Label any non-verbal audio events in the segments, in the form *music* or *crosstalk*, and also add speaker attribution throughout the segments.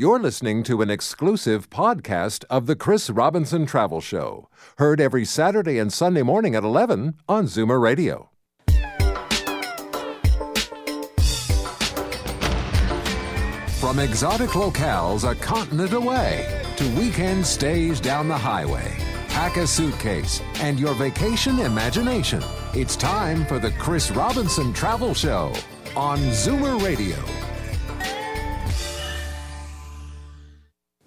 Speaker 1: You're listening to an exclusive podcast of the Chris Robinson Travel Show, heard every Saturday and Sunday morning at 11 on Zoomer Radio. From exotic locales a continent away to weekend stays down the highway, pack a suitcase and your vacation imagination. It's time for the Chris Robinson Travel Show on Zoomer Radio.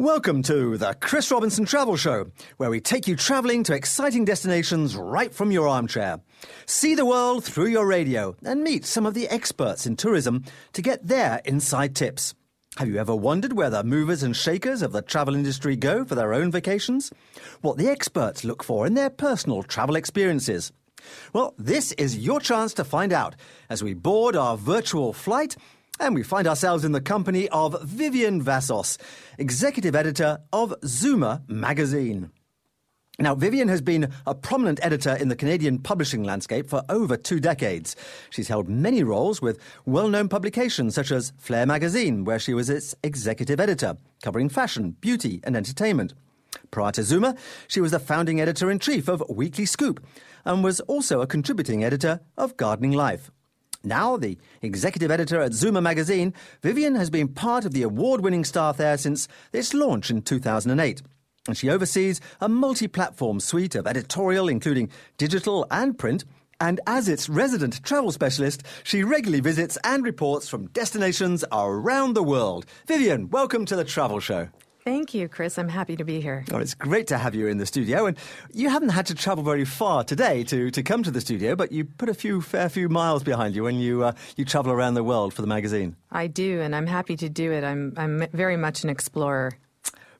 Speaker 2: Welcome to the Chris Robinson Travel Show, where we take you traveling to exciting destinations right from your armchair. See the world through your radio and meet some of the experts in tourism to get their inside tips. Have you ever wondered where the movers and shakers of the travel industry go for their own vacations? What the experts look for in their personal travel experiences? Well, this is your chance to find out as we board our virtual flight and we find ourselves in the company of Vivian Vassos, executive editor of Zoomer magazine. Now, Vivian has been a prominent editor in the Canadian publishing landscape for over two decades. She's held many roles with well known publications such as Flair magazine, where she was its executive editor, covering fashion, beauty, and entertainment. Prior to Zoomer, she was the founding editor in chief of Weekly Scoop and was also a contributing editor of Gardening Life. Now, the executive editor at Zoomer magazine, Vivian has been part of the award winning staff there since its launch in 2008 and she oversees a multi platform suite of editorial, including digital and print. And as its resident travel specialist, she regularly visits and reports from destinations around the world. Vivian, welcome to the Travel Show.
Speaker 3: Thank you, Chris. I'm happy to be here.
Speaker 2: Oh, it's great to have you in the studio. And you haven't had to travel very far today to, to come to the studio, but you put a few fair few miles behind you when you uh, you travel around the world for the magazine.
Speaker 3: I do, and I'm happy to do it. I'm I'm very much an explorer.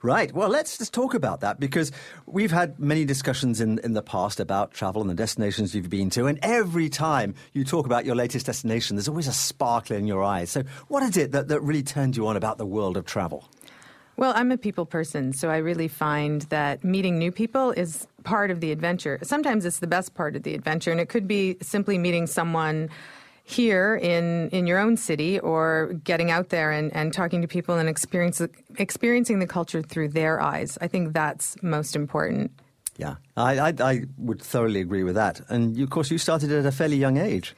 Speaker 2: Right. Well, let's just talk about that because we've had many discussions in, in the past about travel and the destinations you've been to. And every time you talk about your latest destination, there's always a sparkle in your eyes. So, what is it that, that really turned you on about the world of travel?
Speaker 3: Well, I'm a people person, so I really find that meeting new people is part of the adventure. Sometimes it's the best part of the adventure, and it could be simply meeting someone here in, in your own city or getting out there and, and talking to people and experience, experiencing the culture through their eyes. I think that's most important.
Speaker 2: Yeah, I, I, I would thoroughly agree with that. And you, of course, you started at a fairly young age.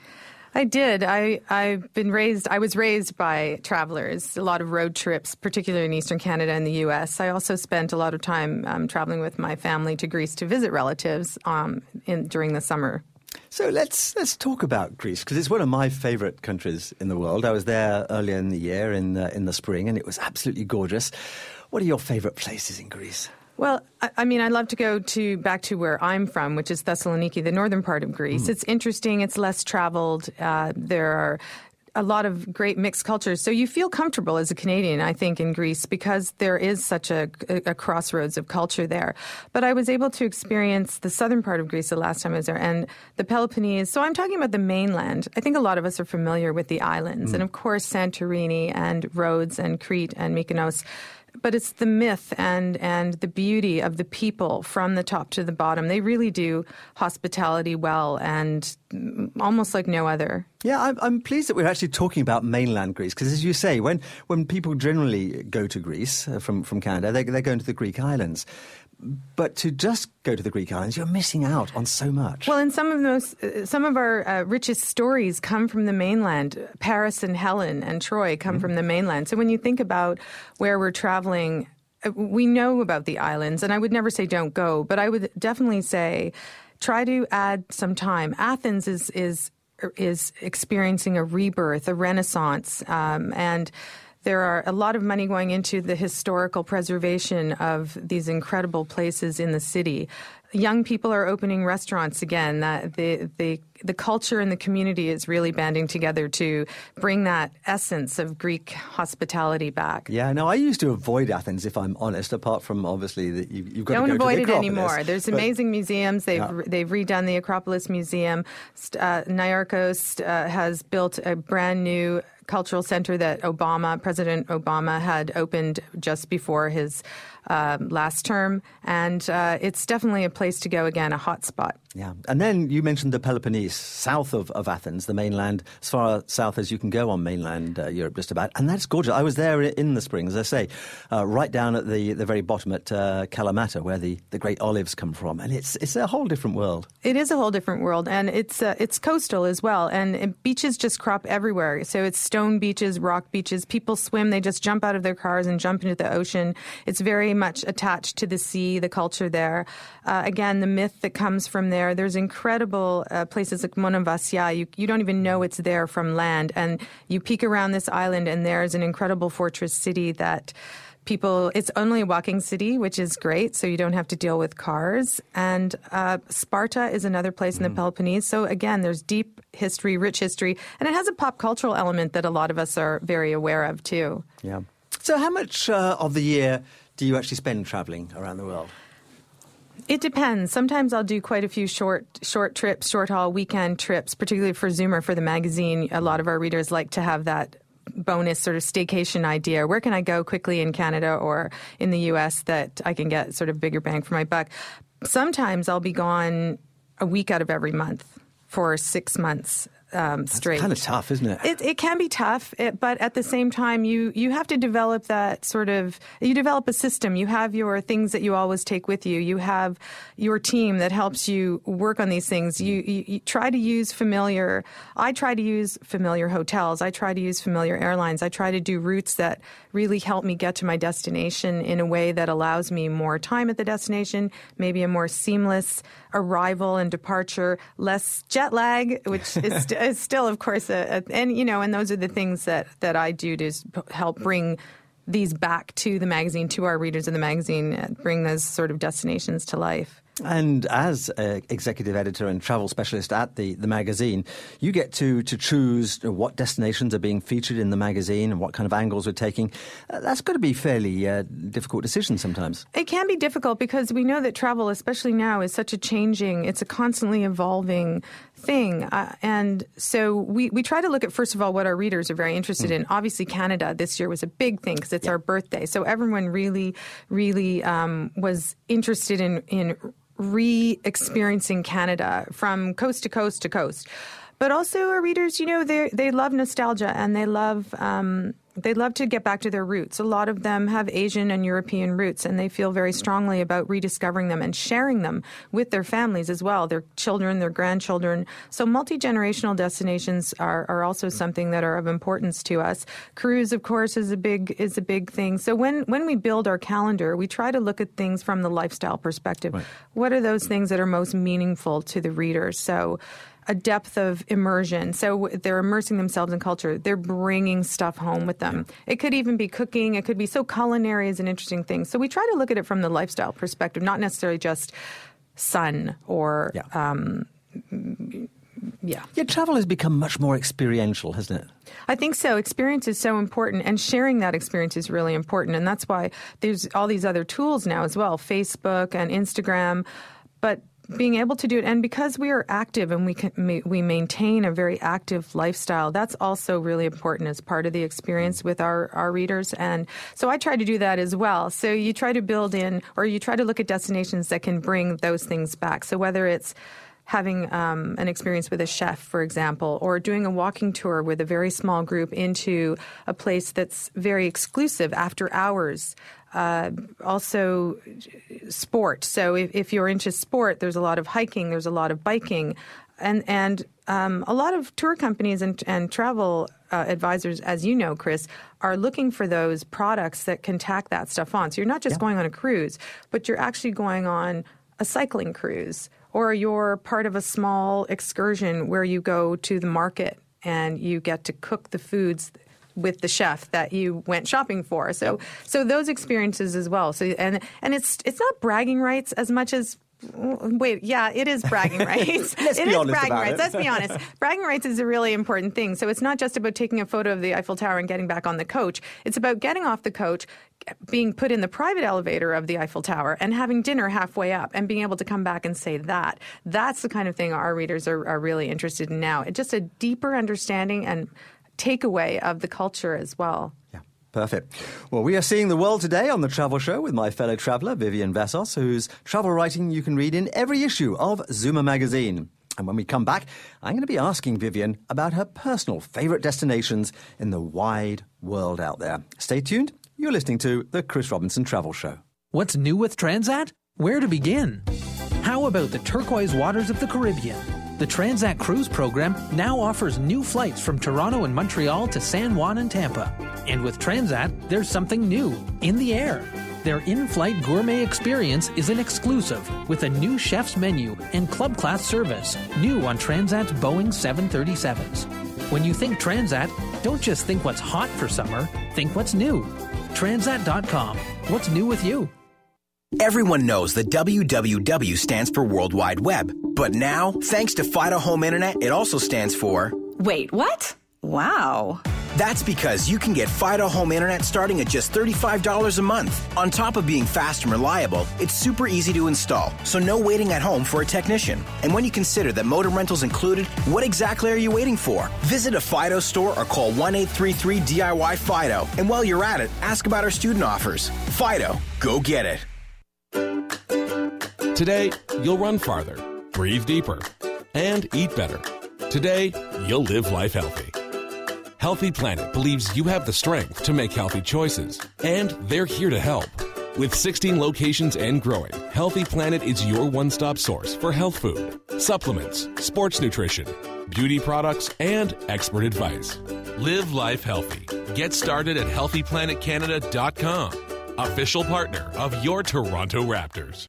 Speaker 3: I did. I, I've been raised, I was raised by travelers, a lot of road trips, particularly in Eastern Canada and the U.S. I also spent a lot of time um, traveling with my family to Greece to visit relatives um, in, during the summer.
Speaker 2: So let's let's talk about Greece because it's one of my favourite countries in the world. I was there earlier in the year in uh, in the spring, and it was absolutely gorgeous. What are your favourite places in Greece?
Speaker 3: Well, I, I mean, I'd love to go to back to where I'm from, which is Thessaloniki, the northern part of Greece. Mm. It's interesting. It's less traveled. Uh, there are a lot of great mixed cultures. So you feel comfortable as a Canadian, I think, in Greece because there is such a, a, crossroads of culture there. But I was able to experience the southern part of Greece the last time I was there and the Peloponnese. So I'm talking about the mainland. I think a lot of us are familiar with the islands mm. and, of course, Santorini and Rhodes and Crete and Mykonos but it's the myth and and the beauty of the people from the top to the bottom. They really do hospitality well and almost like no other.
Speaker 2: Yeah, I'm, I'm pleased that we're actually talking about mainland Greece because, as you say, when when people generally go to Greece uh, from from Canada, they, they're going to the Greek islands. But to just go to the Greek islands, you're missing out on so much.
Speaker 3: Well, and some of the most, uh, some of our uh, richest stories come from the mainland. Paris and Helen and Troy come mm-hmm. from the mainland. So when you think about where we're traveling, uh, we know about the islands, and I would never say don't go, but I would definitely say try to add some time. Athens is is is experiencing a rebirth, a renaissance, um, and there are a lot of money going into the historical preservation of these incredible places in the city. Young people are opening restaurants again. That the the the culture and the community is really banding together to bring that essence of Greek hospitality back.
Speaker 2: Yeah, no, I used to avoid Athens, if I'm honest. Apart from obviously that you, have got
Speaker 3: don't
Speaker 2: to
Speaker 3: go avoid
Speaker 2: to
Speaker 3: it anymore. There's but, amazing museums. They've yeah. they've redone the Acropolis Museum. Uh, Niarchos uh, has built a brand new cultural center that Obama, President Obama, had opened just before his uh, last term, and uh, it's definitely a place to go again, a hot spot.
Speaker 2: Yeah. And then you mentioned the Peloponnese, south of, of Athens, the mainland, as far south as you can go on mainland uh, Europe, just about. And that's gorgeous. I was there in the spring, as I say, uh, right down at the, the very bottom at uh, Kalamata, where the, the great olives come from. And it's, it's a whole different world.
Speaker 3: It is a whole different world. And it's, uh, it's coastal as well. And beaches just crop everywhere. So it's stone beaches, rock beaches. People swim, they just jump out of their cars and jump into the ocean. It's very much attached to the sea, the culture there. Uh, again, the myth that comes from there there. There's incredible uh, places like Monemvasia. You, you don't even know it's there from land. And you peek around this island, and there's an incredible fortress city that people it's only a walking city which is great so you don't have to deal with cars and uh, sparta is another place in the mm. peloponnese so again there's deep history rich history and it has a pop cultural element that a lot of us are very aware of too
Speaker 2: yeah so how much uh, of the year do you actually spend traveling around the world
Speaker 3: it depends. Sometimes I'll do quite a few short short trips, short haul weekend trips, particularly for Zoomer for the magazine. A lot of our readers like to have that bonus sort of staycation idea. Where can I go quickly in Canada or in the US that I can get sort of bigger bang for my buck? Sometimes I'll be gone a week out of every month for six months um, straight.
Speaker 2: kind of tough, isn't it?
Speaker 3: It, it can be tough, it, but at the same time, you you have to develop that sort of. You develop a system. You have your things that you always take with you. You have your team that helps you work on these things. You, you, you try to use familiar. I try to use familiar hotels. I try to use familiar airlines. I try to do routes that really help me get to my destination in a way that allows me more time at the destination, maybe a more seamless arrival and departure, less jet lag, which is, *laughs* is still, of course, a, a, and you know, and those are the things that that I do to help bring these back to the magazine, to our readers of the magazine, bring those sort of destinations to life.
Speaker 2: And as executive editor and travel specialist at the, the magazine, you get to, to choose what destinations are being featured in the magazine and what kind of angles we're taking. Uh, that's got to be fairly uh, difficult decision sometimes.
Speaker 3: It can be difficult because we know that travel, especially now, is such a changing, it's a constantly evolving thing. Uh, and so we, we try to look at, first of all, what our readers are very interested mm. in. Obviously, Canada this year was a big thing because it's yeah. our birthday. So everyone really, really um, was interested in, in re experiencing Canada from coast to coast to coast. But also, our readers, you know, they they love nostalgia and they love um, they love to get back to their roots. A lot of them have Asian and European roots, and they feel very strongly about rediscovering them and sharing them with their families as well, their children, their grandchildren. So multi generational destinations are, are also something that are of importance to us. Cruise, of course, is a big is a big thing. So when when we build our calendar, we try to look at things from the lifestyle perspective. Right. What are those things that are most meaningful to the reader? So a depth of immersion. So they're immersing themselves in culture. They're bringing stuff home with them. It could even be cooking. It could be so culinary is an interesting thing. So we try to look at it from the lifestyle perspective, not necessarily just sun or. Yeah. Um, yeah.
Speaker 2: Yeah, travel has become much more experiential, hasn't it?
Speaker 3: I think so. Experience is so important, and sharing that experience is really important. And that's why there's all these other tools now as well Facebook and Instagram. But being able to do it. And because we are active and we can, we maintain a very active lifestyle that's also really important as part of the experience with our, our readers. And so i try to do that as well. So you try to build in or you try to look at destinations that can bring those things back. So whether it's having um, an experience with a chef, for example, or doing a walking tour with a very small group into a place that's very exclusive after hours. Uh, also, sport. So, if, if, you're into sport, there's a lot of hiking, there's a lot of biking, and and um, a lot of tour companies and, and travel uh, advisors, as you know, Chris, are looking for those products that can tack that stuff on. So you're not just yeah. going on a cruise, but you're actually going on a cycling cruise or you're part of a small excursion where you go to the market and you get to cook the foods with the chef that you went shopping for. So so those experiences as well. So and and it's it's not bragging rights as much as Mm, wait, yeah, it is bragging *laughs* rights.
Speaker 2: Let's
Speaker 3: it
Speaker 2: be
Speaker 3: is
Speaker 2: honest
Speaker 3: bragging
Speaker 2: about
Speaker 3: rights.
Speaker 2: it.
Speaker 3: Let's be *laughs* honest. bragging rights is a really important thing. So it's not just about taking a photo of the Eiffel Tower and getting back on the coach. It's about getting off the coach, being put in the private elevator of the Eiffel Tower, and having dinner halfway up, and being able to come back and say that. That's the kind of thing our readers are, are really interested in now. It's just a deeper understanding and takeaway of the culture as well.
Speaker 2: Yeah. Perfect. Well, we are seeing the world today on the Travel Show with my fellow traveller, Vivian Vassos, whose travel writing you can read in every issue of Zoomer magazine. And when we come back, I'm going to be asking Vivian about her personal favourite destinations in the wide world out there. Stay tuned. You're listening to the Chris Robinson Travel Show.
Speaker 4: What's new with Transat? Where to begin? How about the turquoise waters of the Caribbean? The Transat Cruise program now offers new flights from Toronto and Montreal to San Juan and Tampa. And with Transat, there's something new in the air. Their in flight gourmet experience is an exclusive with a new chef's menu and club class service, new on Transat's Boeing 737s. When you think Transat, don't just think what's hot for summer, think what's new. Transat.com. What's new with you?
Speaker 5: Everyone knows that WWW stands for World Wide Web. But now, thanks to Fido Home Internet, it also stands for.
Speaker 6: Wait, what? Wow.
Speaker 5: That's because you can get Fido Home Internet starting at just $35 a month. On top of being fast and reliable, it's super easy to install, so no waiting at home for a technician. And when you consider that modem rental's included, what exactly are you waiting for? Visit a Fido store or call 1 833 DIY Fido. And while you're at it, ask about our student offers. Fido, go get it.
Speaker 7: Today, you'll run farther, breathe deeper, and eat better. Today, you'll live life healthy. Healthy Planet believes you have the strength to make healthy choices, and they're here to help. With 16 locations and growing, Healthy Planet is your one stop source for health food, supplements, sports nutrition, beauty products, and expert advice. Live life healthy. Get started at healthyplanetcanada.com, official partner of your Toronto Raptors.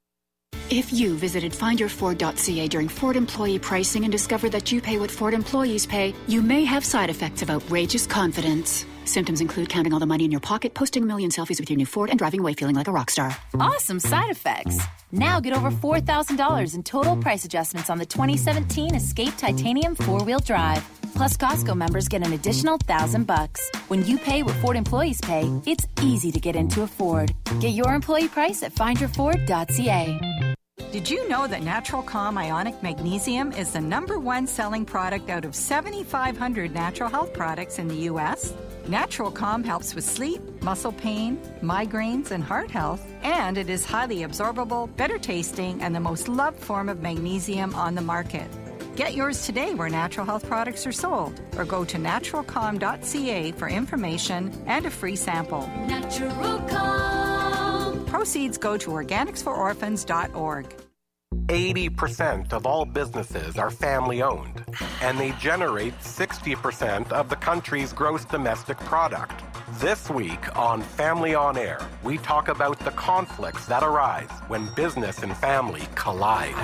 Speaker 8: If you visited findyourford.ca during Ford employee pricing and discovered that you pay what Ford employees pay, you may have side effects of outrageous confidence. Symptoms include counting all the money in your pocket, posting a million selfies with your new Ford, and driving away feeling like a rock star.
Speaker 9: Awesome side effects. Now get over $4,000 in total price adjustments on the 2017 Escape Titanium four-wheel drive. Plus, Costco members get an additional thousand bucks. When you pay what Ford employees pay, it's easy to get into a Ford. Get your employee price at findyourford.ca.
Speaker 10: Did you know that Natural Calm Ionic Magnesium is the number one selling product out of 7,500 natural health products in the U.S.? Natural Calm helps with sleep, muscle pain, migraines, and heart health, and it is highly absorbable, better tasting, and the most loved form of magnesium on the market. Get yours today where natural health products are sold, or go to naturalcalm.ca for information and a free sample.
Speaker 11: Natural Calm.
Speaker 10: Proceeds go to organicsfororphans.org.
Speaker 12: 80% of all businesses are family owned, and they generate 60% of the country's gross domestic product. This week on Family on Air, we talk about the conflicts that arise when business and family collide.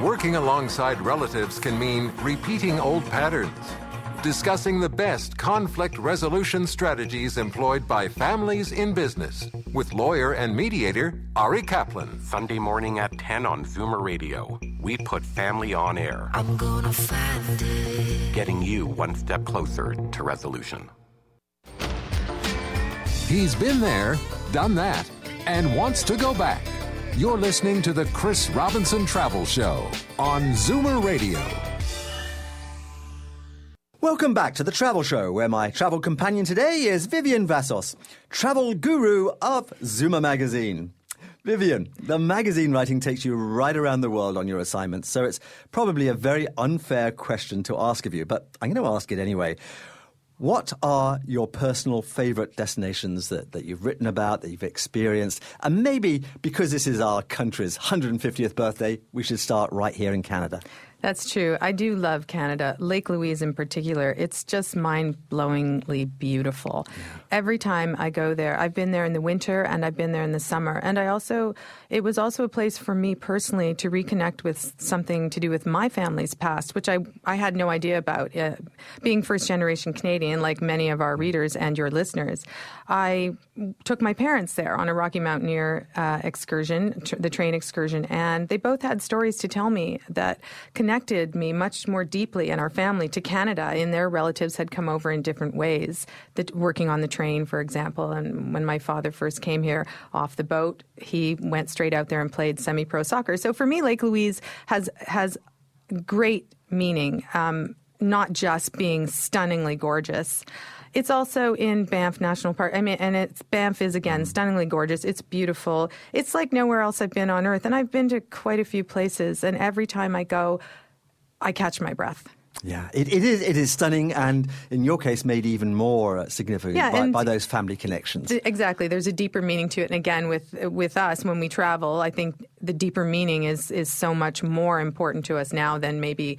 Speaker 1: Working alongside relatives can mean repeating old patterns. Discussing the best conflict resolution strategies employed by families in business with lawyer and mediator Ari Kaplan.
Speaker 12: Sunday morning at 10 on Zoomer Radio, we put family on air.
Speaker 11: I'm gonna find it.
Speaker 12: Getting you one step closer to resolution.
Speaker 1: He's been there, done that, and wants to go back. You're listening to the Chris Robinson Travel Show on Zoomer Radio.
Speaker 2: Welcome back to the Travel Show, where my travel companion today is Vivian Vassos, travel guru of Zoomer Magazine. Vivian, the magazine writing takes you right around the world on your assignments, so it's probably a very unfair question to ask of you, but I'm going to ask it anyway. What are your personal favorite destinations that, that you've written about, that you've experienced? And maybe because this is our country's 150th birthday, we should start right here in Canada.
Speaker 3: That's true. I do love Canada, Lake Louise in particular. It's just mind blowingly beautiful. Yeah. Every time I go there, I've been there in the winter and I've been there in the summer. And I also, it was also a place for me personally to reconnect with something to do with my family's past, which I, I had no idea about. Uh, being first generation Canadian, like many of our readers and your listeners, I took my parents there on a Rocky Mountaineer uh, excursion, tr- the train excursion, and they both had stories to tell me that connected me much more deeply and our family to Canada. And their relatives had come over in different ways, that working on the train, for example. And when my father first came here off the boat, he went straight out there and played semi-pro soccer. So for me, Lake Louise has has great meaning. Um, not just being stunningly gorgeous. It's also in Banff National Park. I mean, and it's Banff is again stunningly gorgeous. It's beautiful. It's like nowhere else I've been on earth, and I've been to quite a few places. And every time I go, I catch my breath.
Speaker 2: Yeah, it, it is. It is stunning, and in your case, made even more uh, significant
Speaker 3: Yeah,
Speaker 2: by, by those family connections.
Speaker 3: Exactly. There's a deeper meaning to it, and again, with with us when we travel, I think the deeper meaning is is so much more important to us now than maybe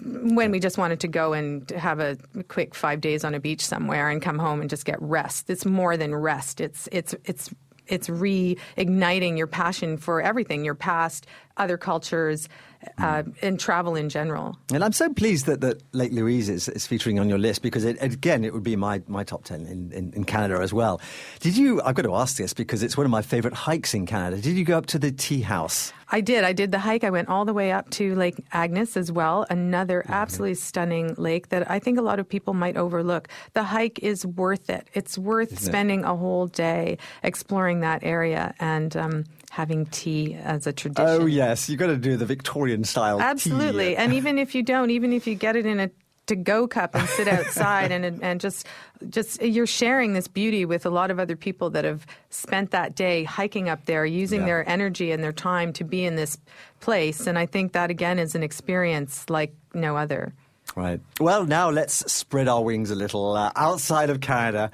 Speaker 3: when we just wanted to go and have a quick five days on a beach somewhere and come home and just get rest. It's more than rest. It's it's it's it's reigniting your passion for everything, your past, other cultures, uh, and travel in general.
Speaker 2: And I'm so pleased that, that Lake Louise is, is featuring on your list because, it, again, it would be my, my top 10 in, in, in Canada as well. Did you, I've got to ask this because it's one of my favorite hikes in Canada. Did you go up to the tea house?
Speaker 3: I did. I did the hike. I went all the way up to Lake Agnes as well, another absolutely stunning lake that I think a lot of people might overlook. The hike is worth it. It's worth
Speaker 2: Isn't it?
Speaker 3: spending a whole day exploring that area and um, having tea as a tradition.
Speaker 2: Oh, yes. You've got to do the Victorian style tea.
Speaker 3: Absolutely. *laughs* And even if you don't, even if you get it in a to go cup and sit outside and *laughs* and just just you're sharing this beauty with a lot of other people that have spent that day hiking up there using
Speaker 2: Yeah.
Speaker 3: their energy and their time to be in this place and I think that again is an experience like no other.
Speaker 2: Right. Well, now let's spread our wings a little uh, outside of Canada.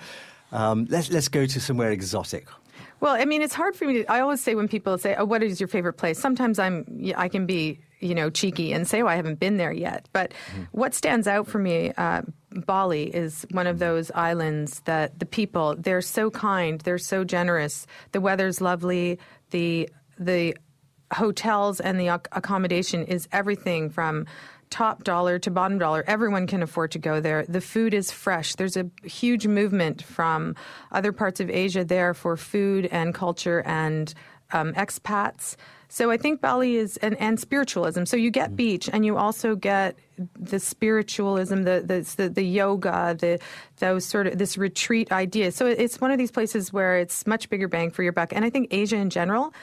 Speaker 2: Um, let's, let's go to somewhere exotic.
Speaker 3: Well, I mean, it's hard for me to. I always say when people say, "Oh, what is your favorite place?" Sometimes I'm, I can be, you know, cheeky and say, "Oh, I haven't been there yet." But what stands out for me, uh, Bali is one of those islands that the people they're so kind, they're so generous. The weather's lovely. The the hotels and the ac- accommodation is everything from top dollar to bottom dollar. Everyone can afford to go there. The food is fresh. There's a huge movement from other parts of Asia there for food and culture and um, expats. So I think Bali is and, and spiritualism. So you get beach and you also get the spiritualism, the the the, the yoga, the those sort of this retreat idea. So it's one of these places where it's much bigger bang for your buck. And I think Asia in general,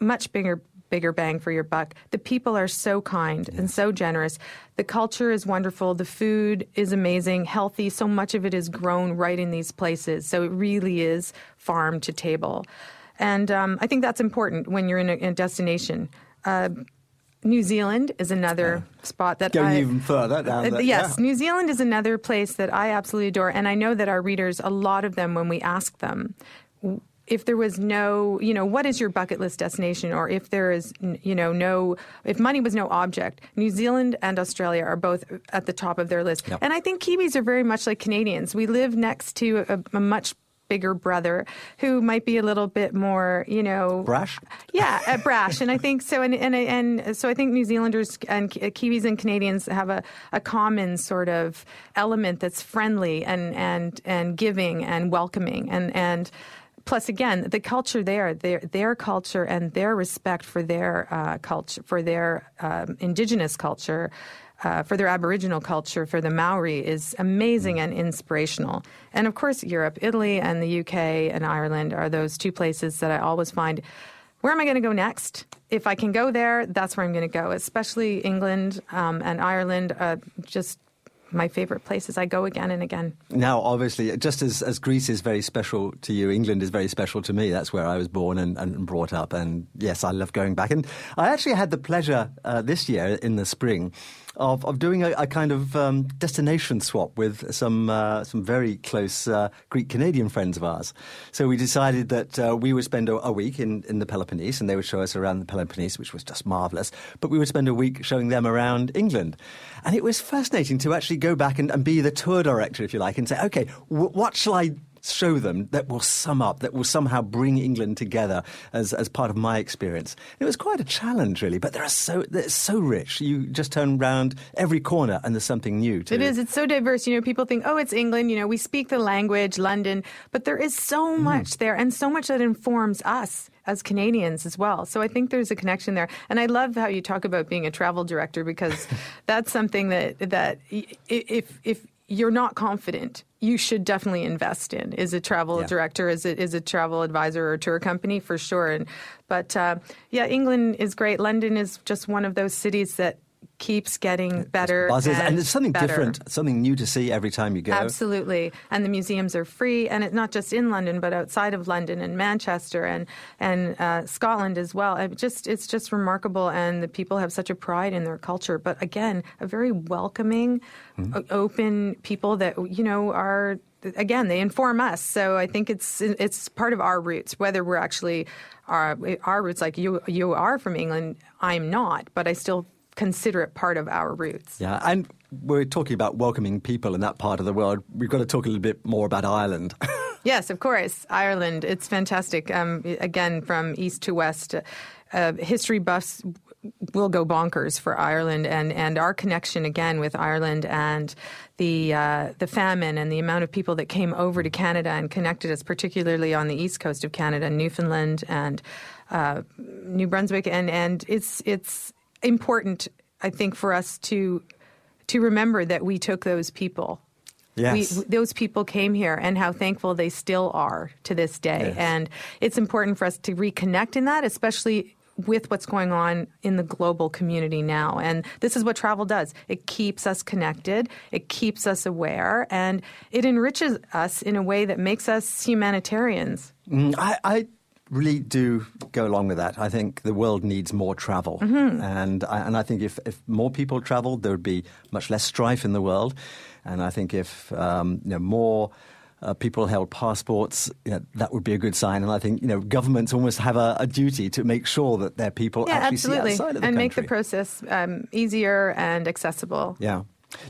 Speaker 3: much bigger bigger bang for your buck. The people are so kind and so generous. The culture is wonderful. The food is amazing, healthy. So much of it is grown right in these places. So it really is farm to table. And um, I think that's important when you're in a, in a destination. Uh, New Zealand is another spot that
Speaker 2: Going
Speaker 3: I,
Speaker 2: even further down
Speaker 3: uh,
Speaker 2: the-
Speaker 3: yes,
Speaker 2: yeah.
Speaker 3: New Zealand is another place that I absolutely adore, and I know that our readers, a lot of them, when we ask them, if there was no, you know, what is your bucket list destination, or if there is, you know, no, if money was no object, New Zealand and Australia are both at the top of their list,
Speaker 2: Yep.
Speaker 3: and I think Kiwis are very much like Canadians. We live next to a, a much bigger brother who might be a little bit more, you know,
Speaker 2: Brash?
Speaker 3: yeah, uh, brash, and I think so. And, and and so I think New Zealanders and Kiwis and Canadians have a, a common sort of element that's friendly and and and giving and welcoming, and and plus again the culture there, their their culture and their respect for their uh, culture, for their um, indigenous culture. Uh, for their Aboriginal culture, for the Maori, is amazing and inspirational. And of course, Europe, Italy, and the UK and Ireland are those two places that I always find where am I going to go next? If I can go there, that's where I'm going to go, especially England um, and Ireland. Uh, just my favorite places. I go again and again.
Speaker 2: Now, obviously, just as, as Greece is very special to you, England is very special to me. That's where I was born and, and brought up. And yes, I love going back. And I actually had the pleasure uh, this year in the spring of, of doing a, a kind of um, destination swap with some, uh, some very close uh, Greek Canadian friends of ours. So we decided that uh, we would spend a, a week in, in the Peloponnese and they would show us around the Peloponnese, which was just marvelous. But we would spend a week showing them around England. And it was fascinating to actually go back and, and be the tour director, if you like, and say, okay, w- what shall I show them that will sum up, that will somehow bring England together as, as part of my experience? It was quite a challenge, really, but they're so, they're so rich. You just turn round every corner and there's something new. To
Speaker 3: It is. It's so diverse. You know, people think, oh, it's England. You know, we speak the language, London, but there is so mm. much there and so much that informs us as Canadians as well. So I think there's a connection there. And I love how you talk about being a travel director because *laughs* that's something that that if if you're not confident, you should definitely invest in is a travel
Speaker 2: Yeah.
Speaker 3: director, is a, is a travel advisor or tour company for sure. And but uh, yeah, England is great. London is just one of those cities that keeps getting better.
Speaker 2: Buzzes,
Speaker 3: and,
Speaker 2: and there's something
Speaker 3: better.
Speaker 2: different, something new to see every time you go.
Speaker 3: Absolutely, and the museums are free, and it's not just in London, but outside of London and Manchester and and uh, Scotland as well. It just it's just remarkable, and the people have such a pride in their culture. But again, a very welcoming,
Speaker 2: Mm-hmm.
Speaker 3: open people that you know are again they inform us. So I think it's it's part of our roots, whether we're actually our our roots like you you are from England. I'm not, but I still consider it part of our roots.
Speaker 2: Yeah, and we're talking about welcoming people in that part of the world. We've got to talk a little bit more about Ireland. *laughs*
Speaker 3: Yes, of course. Ireland, it's fantastic. Um, again, from east to west, uh, history buffs will go bonkers for Ireland, and, and our connection again with Ireland and the uh, the famine and the amount of people that came over to Canada and connected us, particularly on the east coast of Canada, Newfoundland and uh, New Brunswick, and and it's it's important, I think, for us to to remember that we took those people
Speaker 2: Yes.
Speaker 3: we, those people came here and how thankful they still are to this day.
Speaker 2: Yes.
Speaker 3: And it's important for us to reconnect in that, especially with what's going on in the global community now. And this is what travel does it keeps us connected, it keeps us aware, and it enriches us in a way that makes us humanitarians.
Speaker 2: Mm, I, I really do go along with that. I think the world needs more travel,
Speaker 3: Mhm.
Speaker 2: and I, and I think if, if more people travelled, there would be much less strife in the world. And I think if um, you know, more uh, people held passports, you know, that would be a good sign. And I think you know governments almost have a, a duty to make sure that their people
Speaker 3: yeah,
Speaker 2: actually
Speaker 3: absolutely.
Speaker 2: see outside of the
Speaker 3: and make the process um, easier and accessible.
Speaker 2: Yeah.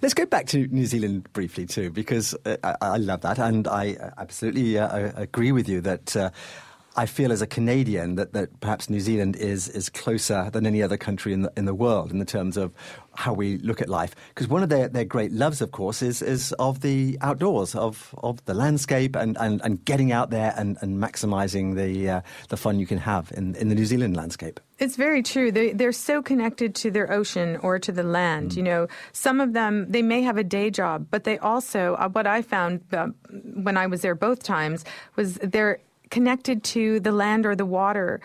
Speaker 2: Let's go back to New Zealand briefly too, because uh, I, I love that, and I absolutely uh, I agree with you that. Uh, I feel as a Canadian that, that perhaps New Zealand is, is closer than any other country in the, in the world in the terms of how we look at life. Because one of their, their great loves, of course, is, is of the outdoors, of, of the landscape and, and, and getting out there and, and maximising the, uh, the fun you can have in, in the New Zealand landscape.
Speaker 3: It's very true. They, they're so connected to their ocean or to the land.
Speaker 2: Mm.
Speaker 3: You know, some of them, they may have a day job, but they also, uh, what I found uh, when I was there both times, was they're connected to the land or the water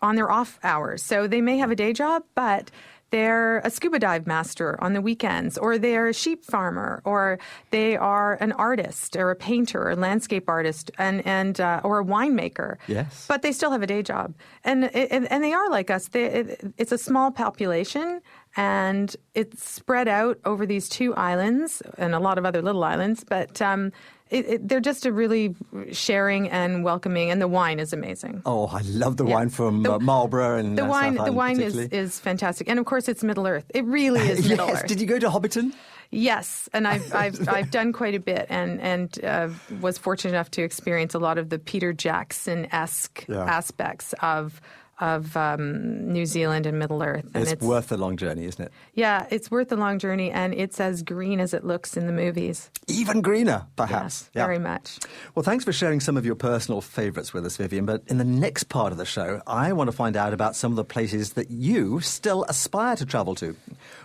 Speaker 3: on their off hours. So they may have a day job, but they're a scuba dive master on the weekends, or they're a sheep farmer, or they are an artist, or a painter, or a landscape artist, and and uh, or a winemaker.
Speaker 2: Yes.
Speaker 3: But they still have a day job, and and, and they are like us. They, it, it's a small population, and it's spread out over these two islands and a lot of other little islands. But um, it, it, they're just a really sharing and welcoming, and the wine is amazing.
Speaker 2: Oh, I love the
Speaker 3: Yeah.
Speaker 2: wine from
Speaker 3: The-
Speaker 2: uh, Marlborough and
Speaker 3: The
Speaker 2: uh,
Speaker 3: wine, the wine is, is fantastic, and of course, it's Middle Earth. It really is *laughs* Middle
Speaker 2: yes.
Speaker 3: Earth.
Speaker 2: Did you go to Hobbiton?
Speaker 3: Yes, and I've *laughs* I've I've done quite a bit, and and uh, was fortunate enough to experience a lot of the Peter Jackson esque
Speaker 2: Yeah.
Speaker 3: aspects of of um, New Zealand and Middle Earth. And
Speaker 2: It's, worth the long journey, isn't it?
Speaker 3: yeah, it's worth the long journey, and it's as green as it looks in the movies.
Speaker 2: Even greener, perhaps.
Speaker 3: Yes,
Speaker 2: Yeah.
Speaker 3: very much.
Speaker 2: Well, thanks for sharing some of your personal favourites with us, Vivian. But in the next part of the show, I want to find out about some of the places that you still aspire to travel to.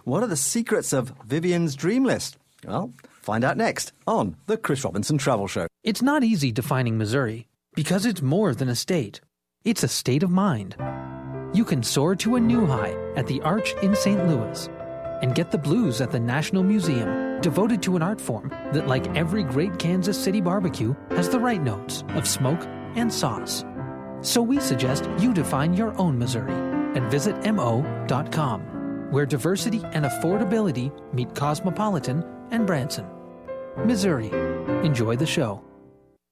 Speaker 2: What are the secrets of Vivian's dream list? Well, find out next on The Chris Robinson Travel Show.
Speaker 4: It's not easy defining Missouri because it's more than a state. It's a state of mind. You can soar to a new high at the Arch in St. Louis and get the blues at the National Museum, devoted to an art form that, like every great Kansas City barbecue, has the right notes of smoke and sauce. So we suggest you define your own Missouri at visitmo.com, where diversity and affordability meet cosmopolitan and Branson. Missouri. Enjoy the show.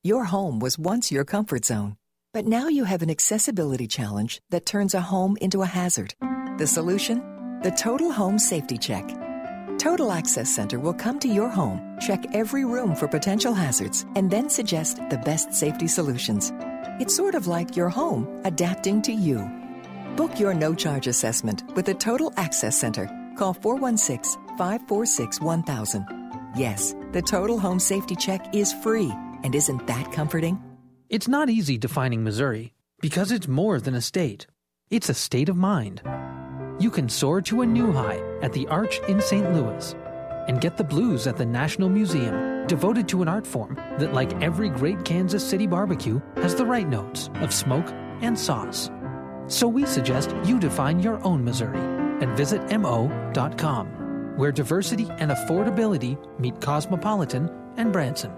Speaker 13: Your home was once your comfort zone, but now you have an accessibility challenge that turns a home into a hazard. The solution? The Total Home Safety Check. Total Access Center will come to your home, check every room for potential hazards, and then suggest the best safety solutions. It's sort of like your home adapting to you. Book your no charge assessment with the Total Access Center. Call 416 546 1000. Yes, the Total Home Safety Check is free. And isn't that comforting?
Speaker 4: It's not easy defining Missouri because it's more than a state. It's a state of mind. You can soar to a new high at the Arch in St. Louis and get the blues at the National Museum, devoted to an art form that, like every great Kansas City barbecue, has the right notes of smoke and sauce. So we suggest you define your own Missouri and visit mo.com, where diversity and affordability meet Cosmopolitan and Branson.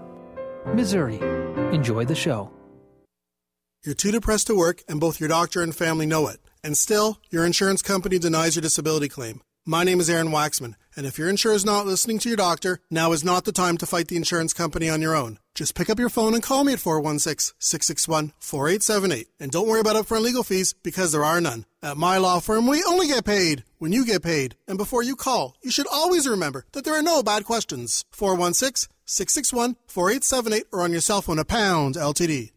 Speaker 4: Missouri. Enjoy the show.
Speaker 14: You're too depressed to work, and both your doctor and family know it. And still, your insurance company denies your disability claim. My name is Aaron Waxman, and if your insurer is not listening to your doctor, now is not the time to fight the insurance company on your own. Just pick up your phone and call me at 416 661 4878. And don't worry about upfront legal fees because there are none. At my law firm, we only get paid when you get paid. And before you call, you should always remember that there are no bad questions. 416 661 4878 or on your cell phone a pound LTD.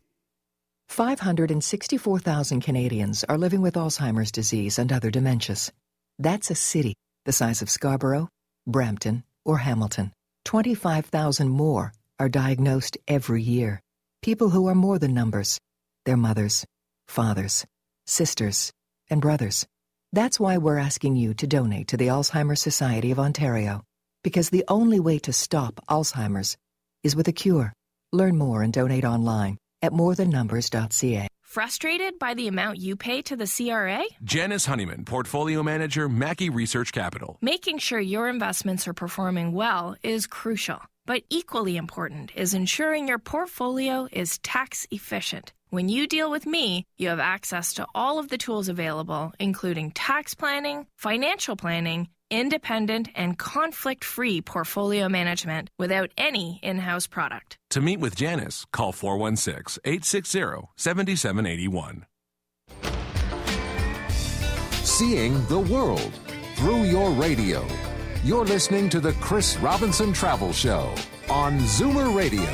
Speaker 13: 564,000 Canadians are living with Alzheimer's disease and other dementias. That's a city the size of Scarborough, Brampton, or Hamilton. 25,000 more are diagnosed every year. People who are more than numbers. Their mothers, fathers, sisters, and brothers. That's why we're asking you to donate to the Alzheimer's Society of Ontario. Because the only way to stop Alzheimer's is with a cure. Learn more and donate online at morethannumbers.ca.
Speaker 15: Frustrated by the amount you pay to the CRA?
Speaker 7: Janice Honeyman, Portfolio Manager, Mackie Research Capital.
Speaker 15: Making sure your investments are performing well is crucial. But equally important is ensuring your portfolio is tax efficient. When you deal with me, you have access to all of the tools available, including tax planning, financial planning, independent, and conflict free portfolio management without any in house product.
Speaker 7: To meet with Janice, call 416 860 7781.
Speaker 1: Seeing the world through your radio. You're listening to the Chris Robinson Travel Show on Zoomer Radio.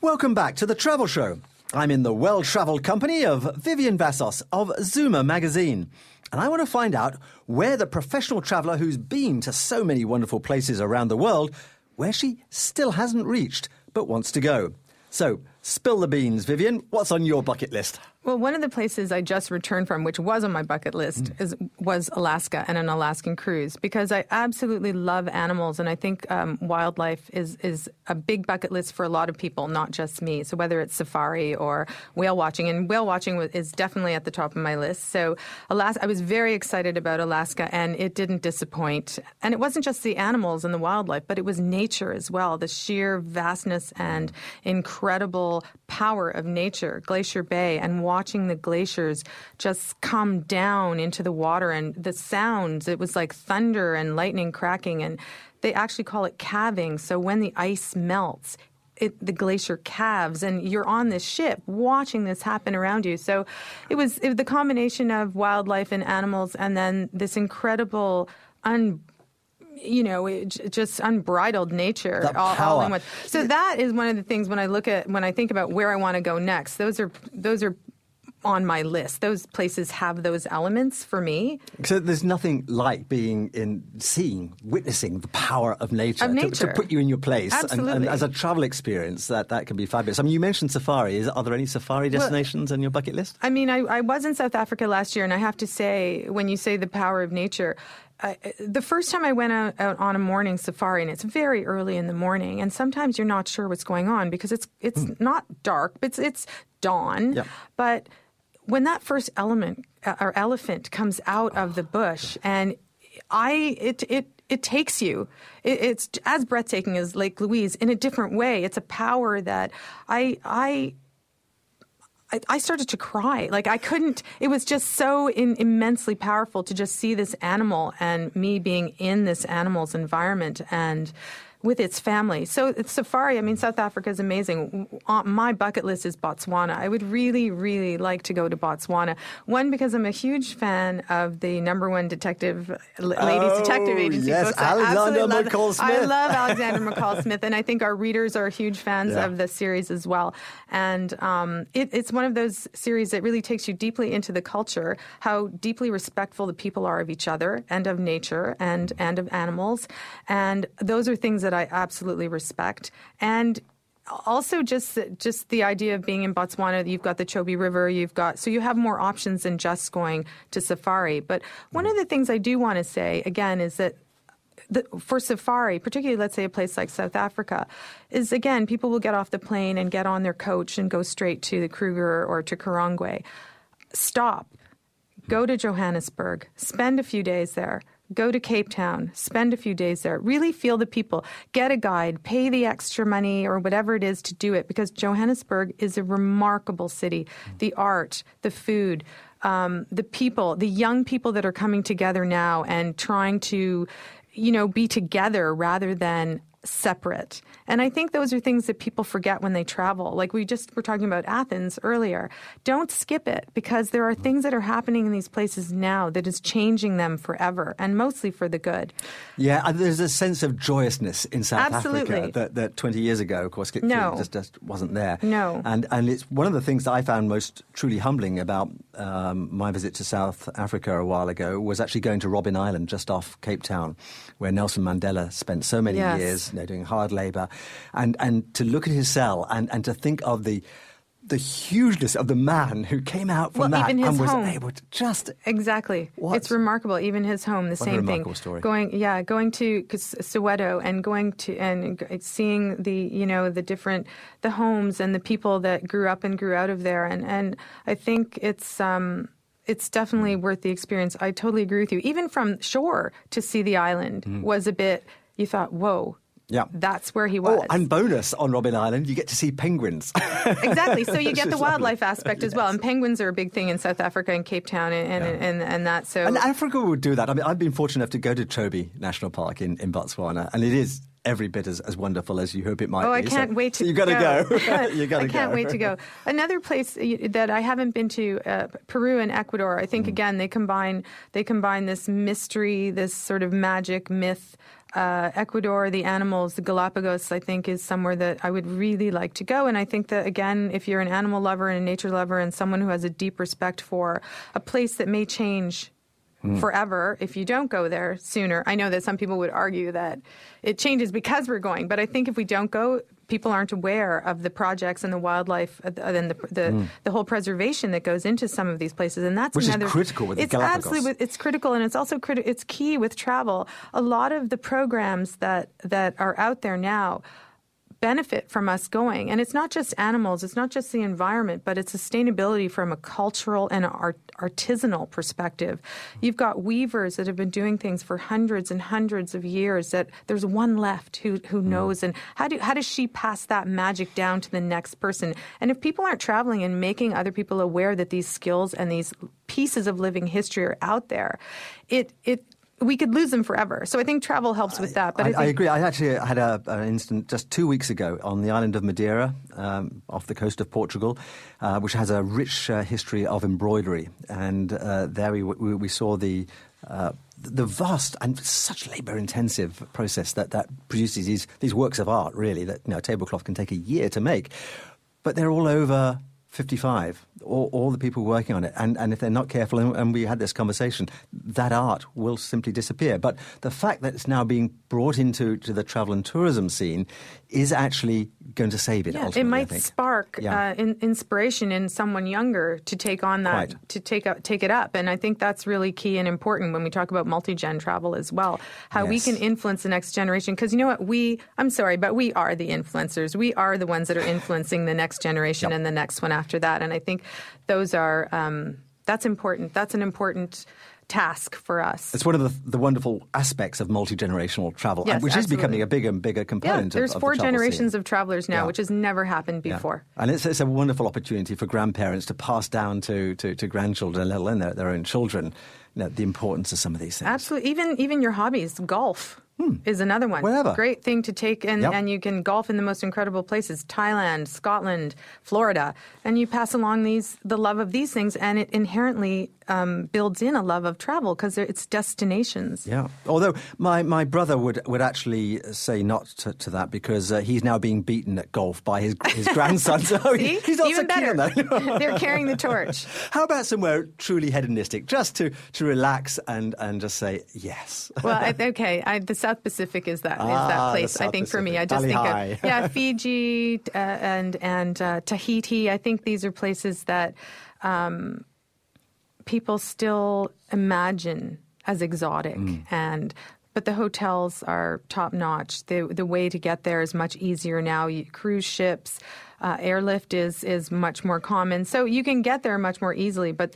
Speaker 2: Welcome back to the Travel Show. I'm in the well traveled company of Vivian Vassos of Zoomer magazine. And I want to find out where the professional traveler who's been to so many wonderful places around the world, where she still hasn't reached but wants to go. So, spill the beans, Vivian. What's on your bucket list?
Speaker 3: Well, one of the places I just returned from, which was on my bucket list,
Speaker 2: Mm.
Speaker 3: is, was Alaska and an Alaskan cruise because I absolutely love animals, and I think um, wildlife is is a big bucket list for a lot of people, not just me. So whether it's safari or whale watching, and whale watching is definitely at the top of my list. So Alaska, I was very excited about Alaska, and it didn't disappoint. And it wasn't just the animals and the wildlife, but it was nature as well. The sheer vastness and incredible power of nature, Glacier Bay, and watching the glaciers just come down into the water and the sounds. It was like thunder and lightning cracking, and they actually call it calving. So when the ice melts, it, the glacier calves, and you're on this ship watching this happen around you. So it was, it was the combination of wildlife and animals, and then this incredible, un, you know, it, just unbridled nature all, all in one. So that is one of the things when I look at when I think about where I want to go next. Those are those are on my list. Those places have those elements for me.
Speaker 2: So there's nothing like being in, seeing, witnessing the power of nature,
Speaker 3: Of
Speaker 2: to- To, put you in your place. And, and as a travel experience, that, that can be fabulous. I mean, you mentioned safari. Is, are there any safari
Speaker 3: Well-
Speaker 2: destinations on your bucket list?
Speaker 3: I mean, I, I was in South Africa last year, and I have to say, when you say the power of nature, I, the first time I went out, out on a morning safari, and it's very early in the morning, and sometimes you're not sure what's going on because it's it's not dark, but it's it's dawn.
Speaker 2: Yep.
Speaker 3: But when that first element uh, or elephant comes out of the bush, and I it it it takes you. It, it's as breathtaking as Lake Louise in a different way. It's a power that I I I, started to cry. Like I couldn't. It was just so in, immensely powerful to just see this animal and me being in this animal's environment and with its family. So it's safari. I mean, South Africa is amazing. My bucket list is Botswana. I would really, really like to go to Botswana. One because I'm a huge fan of the number one detective, ladies
Speaker 2: Oh,
Speaker 3: detective agency
Speaker 2: yes,
Speaker 3: books. I
Speaker 2: Alexander McCall Smith.
Speaker 3: I love *laughs* Alexander McCall Smith, and I think our readers are huge fans
Speaker 2: Yeah.
Speaker 3: of the series as well. And um, it, it's one of those series that really takes you deeply into the culture, how deeply respectful the people are of each other and of nature and and of animals, and those are things that I absolutely respect. And also just just the idea of being in Botswana you've got the Chobe River you've got so you have more options than just going to safari but one of the things I do want to say again is that the, for safari, particularly let's say a place like South Africa, is again people will get off the plane and get on their coach and go straight to the Kruger or to Karongwe. Stop. go to Johannesburg, spend a few days there. Go to Cape Town, spend a few days there, really feel the people, get a guide, pay the extra money or whatever it is to do it because Johannesburg is a remarkable city. The art, the food, um, the people, the young people that are coming together now and trying to, you know, be together rather than separate. And I think those are things that people forget when they travel. Like we just were talking about Athens earlier. Don't skip it because there are things that are happening in these places now that is changing them forever and mostly for the good.
Speaker 2: Yeah, there's a sense of joyousness in South
Speaker 3: Absolutely.
Speaker 2: Africa that, that 20 years ago, of course,
Speaker 3: No.
Speaker 2: just, just wasn't there.
Speaker 3: No.
Speaker 2: And, and it's one of the things that I found most truly humbling about um, my visit to South Africa a while ago was actually going to Robben Island, just off Cape Town, where Nelson Mandela spent so many
Speaker 3: Yes.
Speaker 2: years you know, doing hard labour. And, and to look at his cell and, and to think of the the hugeness of the man who came out from
Speaker 3: Well,
Speaker 2: that and was
Speaker 3: home.
Speaker 2: able to just
Speaker 3: Exactly. What? It's remarkable. Even his home, the
Speaker 2: What
Speaker 3: same thing.
Speaker 2: story.
Speaker 3: Going, yeah, going to Soweto and going to and seeing the you know the different the homes and the people that grew up and grew out of there, and and I think it's. um it's definitely worth the experience. I totally agree with you. Even from shore to see the island
Speaker 2: Mm.
Speaker 3: was a bit. You thought, "Whoa,
Speaker 2: yeah.
Speaker 3: that's where he was."
Speaker 2: Oh, and bonus on Robben Island, you get to see penguins. *laughs*
Speaker 3: exactly. So you get the
Speaker 2: is lovely.
Speaker 3: wildlife aspect as well, and penguins are a big thing in South Africa and Cape Town and and, and, and that. So
Speaker 2: And Africa would do that. I mean, I've been fortunate enough to go to Chobe National Park in, in Botswana, and it is every bit as, as wonderful as you hope it might
Speaker 3: Oh,
Speaker 2: be.
Speaker 3: I can't
Speaker 2: so,
Speaker 3: wait to
Speaker 2: so you got to
Speaker 3: go.
Speaker 2: go. *laughs* you got to go.
Speaker 3: I can't
Speaker 2: go.
Speaker 3: wait to go. *laughs* Another place that I haven't been to, uh, Peru and Ecuador. I
Speaker 2: Mm.
Speaker 3: think again they combine they combine this mystery, this sort of magic myth. Uh, Ecuador, the animals, the Galapagos, I think is somewhere that I would really like to go. And I think that again, if you're an animal lover and a nature lover and someone who has a deep respect for a place that may change
Speaker 2: Hmm.
Speaker 3: forever if you don't go there sooner. I know that some people would argue that it changes because we're going, but I think if we don't go, people aren't aware of the projects and the wildlife uh, and the the,
Speaker 2: Mm.
Speaker 3: the whole preservation that goes into some of these places, and that's
Speaker 2: Which is
Speaker 3: another
Speaker 2: critical with the
Speaker 3: it's
Speaker 2: Galapagos.
Speaker 3: absolutely it's critical, and it's also criti- it's key with travel. A lot of the programs that that are out there now benefit from us going. And it's not just animals, it's not just the environment, but it's sustainability from a cultural and art, artisanal perspective. You've got weavers that have been doing things for hundreds and hundreds of years that there's one left who, who mm. knows. And how, do, how does she pass that magic down to the next person? And if people aren't traveling and making other people aware that these skills and these pieces of living history are out there, it, it, we could lose them forever. So I think travel helps with that. But I,
Speaker 2: I, I agree. I actually had a, an incident just two weeks ago on the island of Madeira, um, off the coast of Portugal, uh, which has a rich uh, history of embroidery. And uh, there we, we, we saw the uh, the vast and such labour-intensive process that, that produces these, these works of art, really, that you know, a tablecloth can take a year to make. But they're all over 55, all, all the people working on it. And, and if they're not careful, and, and we had this conversation, that art will simply disappear. But the fact that it's now being brought into to the travel and tourism scene is actually going to save it
Speaker 3: Yeah,
Speaker 2: ultimately,
Speaker 3: it might spark
Speaker 2: Yeah.
Speaker 3: uh, in, inspiration in someone younger to take on that,
Speaker 2: Quite.
Speaker 3: to take up, take it up, and I think that's really key and important when we talk about multi-gen travel as well. How we can influence the next generation, because you know what, we I'm sorry, but we are the influencers. We are the ones that are influencing the next generation and the next one after that, and I think those are um, that's important. That's an important task for us.
Speaker 2: It's one of the, the wonderful aspects of multi generational travel,
Speaker 3: Yes,
Speaker 2: which is becoming a bigger and bigger component.
Speaker 3: yeah, there's
Speaker 2: of, of
Speaker 3: four
Speaker 2: the
Speaker 3: generations
Speaker 2: scene.
Speaker 3: of travelers now,
Speaker 2: Yeah.
Speaker 3: which has never happened
Speaker 2: Yeah.
Speaker 3: before.
Speaker 2: And it's, it's a wonderful opportunity for grandparents to pass down to, to, to grandchildren, let alone their, their own children, you know, the importance of some of these things.
Speaker 3: Absolutely. Even even your hobbies, golf is another one.
Speaker 2: Wherever.
Speaker 3: Great thing to take, and,
Speaker 2: Yep.
Speaker 3: and you can golf in the most incredible places: Thailand, Scotland, Florida, and you pass along these the love of these things, and it inherently um, builds in a love of travel because it's destinations.
Speaker 2: Yeah. Although my, my brother would, would actually say not to, to that because uh, he's now being beaten at golf by his, his grandson. *laughs* So
Speaker 3: See?
Speaker 2: he's not
Speaker 3: Even
Speaker 2: so keen on
Speaker 3: better.
Speaker 2: that. *laughs*
Speaker 3: They're carrying the torch. *laughs*
Speaker 2: How about somewhere truly hedonistic, just to, to relax and, and just say yes?
Speaker 3: Well, I, okay, I, the South Pacific is that is
Speaker 2: Ah,
Speaker 3: that place. I
Speaker 2: South
Speaker 3: think for me, I just think of yeah, *laughs* Fiji uh, and and uh, Tahiti. I think these are places that um, people still imagine as exotic
Speaker 2: Mm.
Speaker 3: and. But the hotels are top notch. The the way to get there is much easier now. You, cruise ships, uh, airlift is is much more common, so you can get there much more easily. But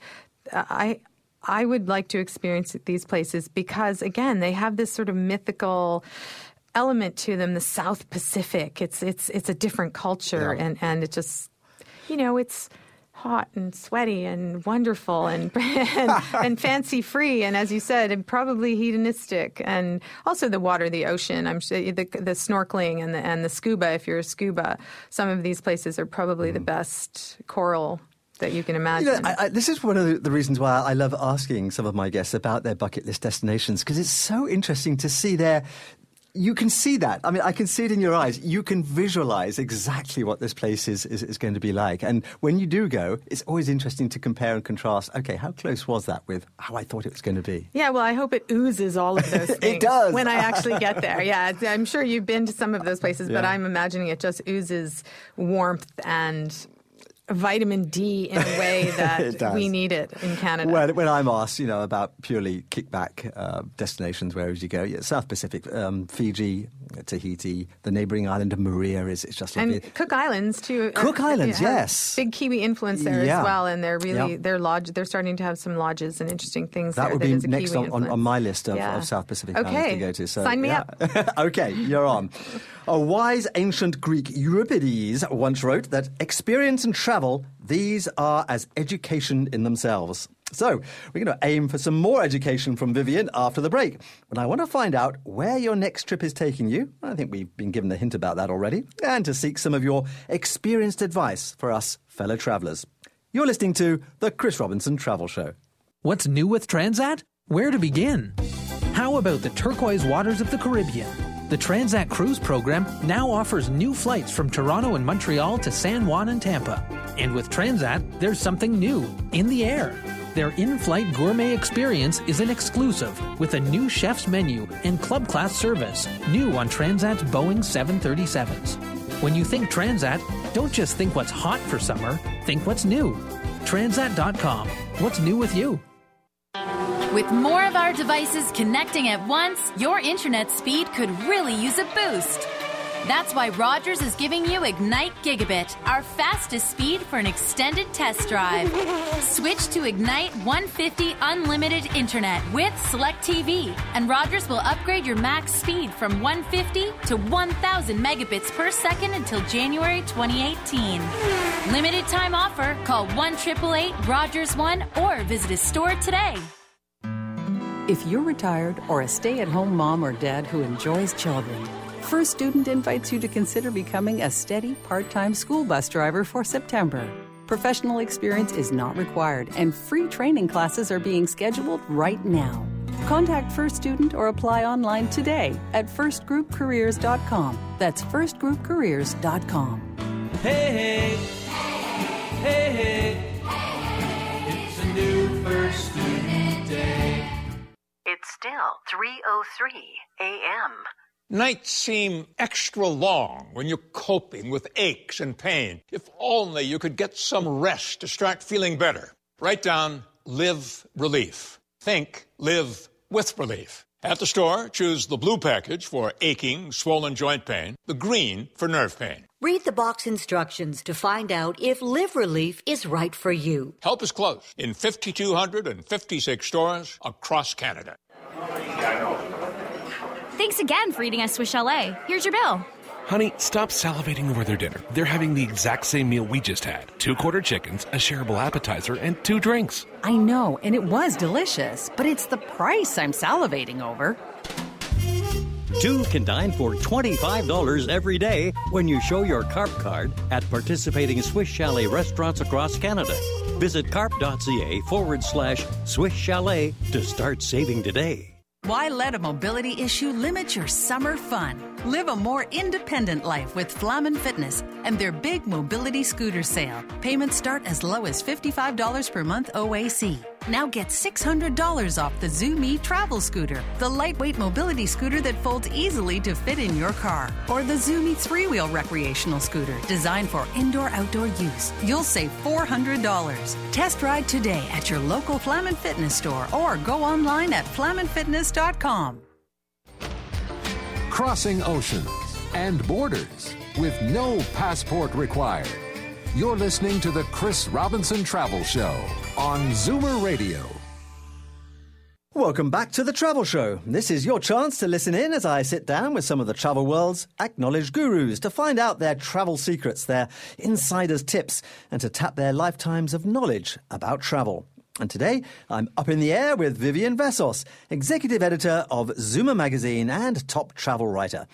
Speaker 3: uh, I I would like to experience these places because, again, they have this sort of mythical element to them. The South Pacific. It's it's it's a different culture,
Speaker 2: Yeah.
Speaker 3: and and it just you know it's hot and sweaty and wonderful and *laughs* and, and fancy free and as you said and probably hedonistic and also the water the ocean i'm sure the, the snorkeling and the and the scuba if you're a scuba some of these places are probably the mm. best coral that you can imagine
Speaker 2: You know, I, I, this is one of the, reasons why I love asking some of my guests about their bucket list destinations because it's so interesting to see their. You can see that. I mean, I can see it in your eyes. You can visualize exactly what this place is, is, is going to be like. And when you do go, it's always interesting to compare and contrast. Okay, how close was that with how I thought it was going to be?
Speaker 3: Yeah, well, I hope it oozes all of those *laughs* things.
Speaker 2: does.
Speaker 3: When I actually get there. Yeah, I'm sure you've been to some of those places, but I'm imagining it just oozes warmth and vitamin D in a way *laughs* that we need it in Canada.
Speaker 2: When, when I'm asked, you know, about purely kickback uh, destinations, where would you go? Yeah, South Pacific, um, Fiji, Tahiti, the neighbouring island of Moorea is it's just lovely.
Speaker 3: and Cook Islands too. uh,
Speaker 2: Cook Islands, yes.
Speaker 3: big Kiwi influence there
Speaker 2: Yeah.
Speaker 3: as well, and they're really
Speaker 2: Yeah.
Speaker 3: they're lodge. They're starting to have some lodges and interesting things.
Speaker 2: That
Speaker 3: there
Speaker 2: would be next on, on, on my list of,
Speaker 3: Yeah.
Speaker 2: of South Pacific
Speaker 3: Okay.
Speaker 2: islands to go to. So,
Speaker 3: Sign me
Speaker 2: yeah. *laughs* okay, you're on. A wise ancient Greek Euripides once wrote that experience and travel, these are as education in themselves. So, we're going to aim for some more education from Vivian after the break. But I want to find out where your next trip is taking you. I think we've been given a hint about that already. And to seek some of your experienced advice for us fellow travellers. You're listening to The Chris Robinson Travel Show.
Speaker 4: What's new with Transat? Where to begin? How about the turquoise waters of the Caribbean? The Transat Cruise program now offers new flights from Toronto and Montreal to San Juan and Tampa. And with Transat, there's something new in the air. Their in flight gourmet experience is an exclusive with a new chef's menu and club class service, new on Transat's Boeing 737s. When you think Transat, don't just think what's hot for summer, think what's new. Transat.com. What's new with you?
Speaker 9: With more of our devices connecting at once, your internet speed could really use a boost. That's why Rogers is giving you Ignite Gigabit, our fastest speed for an extended test drive. Switch to Ignite 150 unlimited internet with Select TV, and Rogers will upgrade your max speed from 150 to 1000 megabits per second until January 2018. Limited time offer. Call 1 888 Rogers 1 or visit a store today.
Speaker 16: If you're retired or a stay at home mom or dad who enjoys children, First Student invites you to consider becoming a steady part time school bus driver for September. Professional experience is not required, and free training classes are being scheduled right now. Contact First Student or apply online today at firstgroupcareers.com. That's firstgroupcareers.com.
Speaker 17: Hey, hey, hey, hey, it's a new first student day.
Speaker 18: It's still 3:03 a.m.
Speaker 19: Nights seem extra long when you're coping with aches and pain. If only you could get some rest to start feeling better. Write down Live Relief. Think Live with Relief. At the store, choose the blue package for aching, swollen joint pain, the green for nerve pain.
Speaker 18: Read the box instructions to find out if Live Relief is right for you.
Speaker 19: Help is close in 5,256 stores across Canada.
Speaker 20: Thanks again for eating at Swiss Chalet. Here's your bill.
Speaker 7: Honey, stop salivating over their dinner. They're having the exact same meal we just had two quarter chickens, a shareable appetizer, and two drinks.
Speaker 16: I know, and it was delicious, but it's the price I'm salivating over.
Speaker 21: Two can dine for $25 every day when you show your CARP card at participating Swiss Chalet restaurants across Canada. Visit carp.ca forward slash Swiss Chalet to start saving today.
Speaker 22: Why let a mobility issue limit your summer fun? Live a more independent life with Flaman Fitness and their big mobility scooter sale. Payments start as low as $55 per month OAC. Now get $600 off the Zoomy travel scooter, the lightweight mobility scooter that folds easily to fit in your car, or the Zoomy three wheel recreational scooter designed for indoor outdoor use. You'll save $400. Test ride today at your local Flaman Fitness store or go online at flamanfitness.com.
Speaker 1: Crossing oceans and borders with no passport required. You're listening to the Chris Robinson Travel Show on Zoomer Radio.
Speaker 2: Welcome back to the Travel Show. This is your chance to listen in as I sit down with some of the travel world's acknowledged gurus to find out their travel secrets, their insider's tips, and to tap their lifetimes of knowledge about travel. And today, I'm up in the air with Vivian Vassos, executive editor of Zoomer magazine and top travel writer.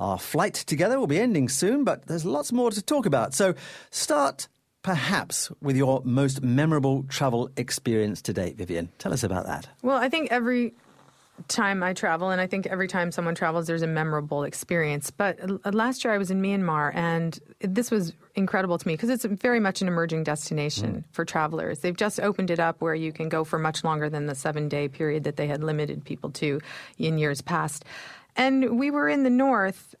Speaker 2: Our flight together will be ending soon, but there's lots more to talk about. So start perhaps with your most memorable travel experience to date, Vivian. Tell us about that.
Speaker 3: Well, I think every time I travel, and I think every time someone travels, there's a memorable experience. But uh, last year I was in Myanmar, and this was incredible to me because it's very much an emerging destination for travelers. They've just opened it up where you can go for much longer than the seven day period that they had limited people to in years past. And we were in the north,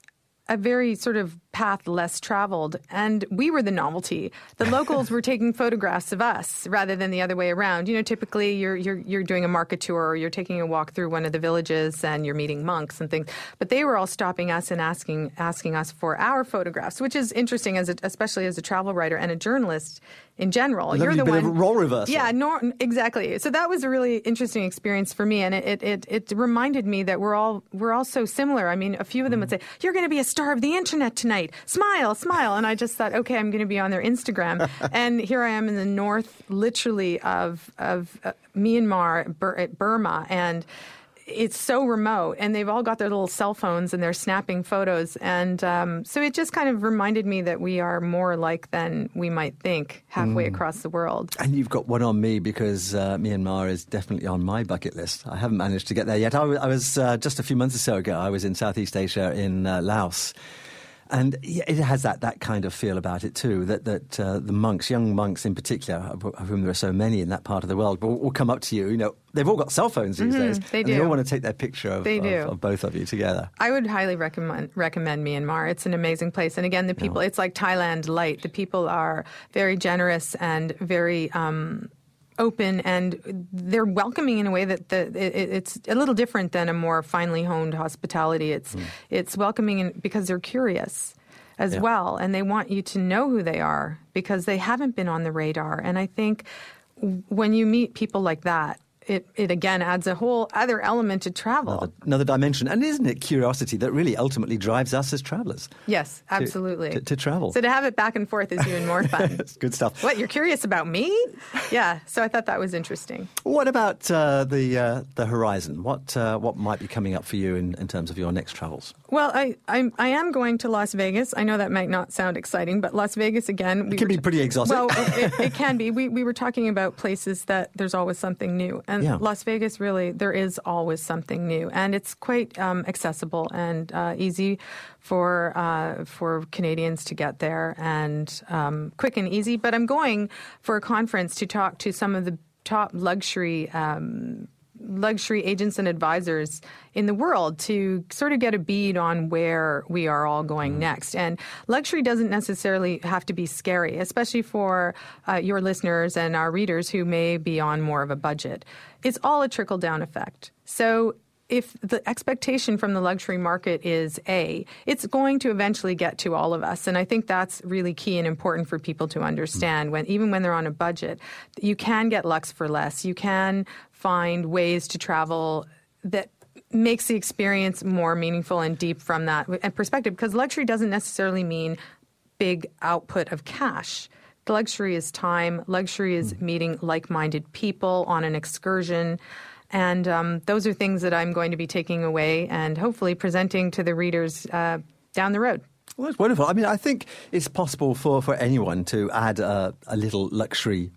Speaker 3: a very sort of path less traveled, and we were the novelty. The *laughs* locals were taking photographs of us rather than the other way around. You know, typically you're you're you're doing a market tour or you're taking a walk through one of the villages and you're meeting monks and things. But they were all stopping us and asking asking us for our photographs, which is interesting as a, especially as a travel writer and a journalist in general. You're the one
Speaker 2: role reversal.
Speaker 3: Yeah, nor, exactly. So that was a really interesting experience for me, and it, it, it, reminded me that we're all we're all so similar. I mean, a few of them would say, "You're going to be a star of the internet tonight. Smile, smile," and I just thought, "Okay, I'm going to be on their Instagram." *laughs* and here I am in the north, literally of of uh, Myanmar, Bur- Burma, and it's so remote and they've all got their little cell phones and they're snapping photos and um, so it just kind of reminded me that we are more alike than we might think halfway
Speaker 2: Mm.
Speaker 3: across the world
Speaker 2: And you've got one on me because uh, Myanmar is definitely on my bucket list. I haven't managed to get there yet. I was, was uh, just a few months or so ago, I was in Southeast Asia in uh, Laos. And it has that, that kind of feel about it too. That that uh, the monks, young monks in particular, of of whom there are so many in that part of the world, will, will come up to you. You know, they've all got cell phones these
Speaker 3: Mhm,
Speaker 2: days.
Speaker 3: they
Speaker 2: and They all want to take their picture of,
Speaker 3: They do.
Speaker 2: of both of you together.
Speaker 3: I would highly recommend recommend Myanmar. It's an amazing place, and again, the people. It's like Thailand light. The people are very generous and very. Um, Open and they're welcoming in a way that the, it, it's a little different than a more finely honed hospitality. It's hmm. it's welcoming in, because they're curious as
Speaker 23: Yeah.
Speaker 3: well, and they want you to know who they are because they haven't been on the radar. And I think when you meet people like that, it, it again adds a whole other element to travel.
Speaker 2: Another, another dimension. And isn't it curiosity that really ultimately drives us as travelers?
Speaker 3: Yes, absolutely.
Speaker 2: to- to travel.
Speaker 3: So to have it back and forth is even more fun. *laughs*
Speaker 2: Good stuff.
Speaker 3: what, you're curious about me? Yeah, so I thought that was interesting.
Speaker 2: What about uh, the uh, the horizon? What uh, what might be coming up for you in, in terms of your next travels?
Speaker 3: Well, I, I I am going to Las Vegas. I know that might not sound exciting, but Las Vegas again.
Speaker 2: It can be pretty exotic.
Speaker 3: Well, it, it, it *laughs* can be. We we were talking about places that there's always something new, and
Speaker 2: Yeah.
Speaker 3: Las Vegas really there is always something new, and it's quite um, accessible and uh, easy for uh, for Canadians to get there, and um, quick and easy. But I'm going for a conference to talk to some of the top luxury. Um, luxury agents and advisors in the world to sort of get a bead on where we are all going next. And luxury doesn't necessarily have to be scary, especially for uh, your listeners and our readers who may be on more of a budget. It's all a trickle down effect. So if the expectation from the luxury market is A, it's going to eventually get to all of us. And I think that's really key and important for people to understand when even when they're on a budget, you can get lux for less. You can find ways to travel that makes the experience more meaningful and deep from that perspective because luxury doesn't necessarily mean big output of cash. Luxury is time. Luxury is meeting like-minded people on an excursion. And um, those are things that I'm going to be taking away and hopefully presenting to the readers uh, down the road.
Speaker 2: Well, that's wonderful. I mean, I think it's possible for, for anyone to add a, a little luxury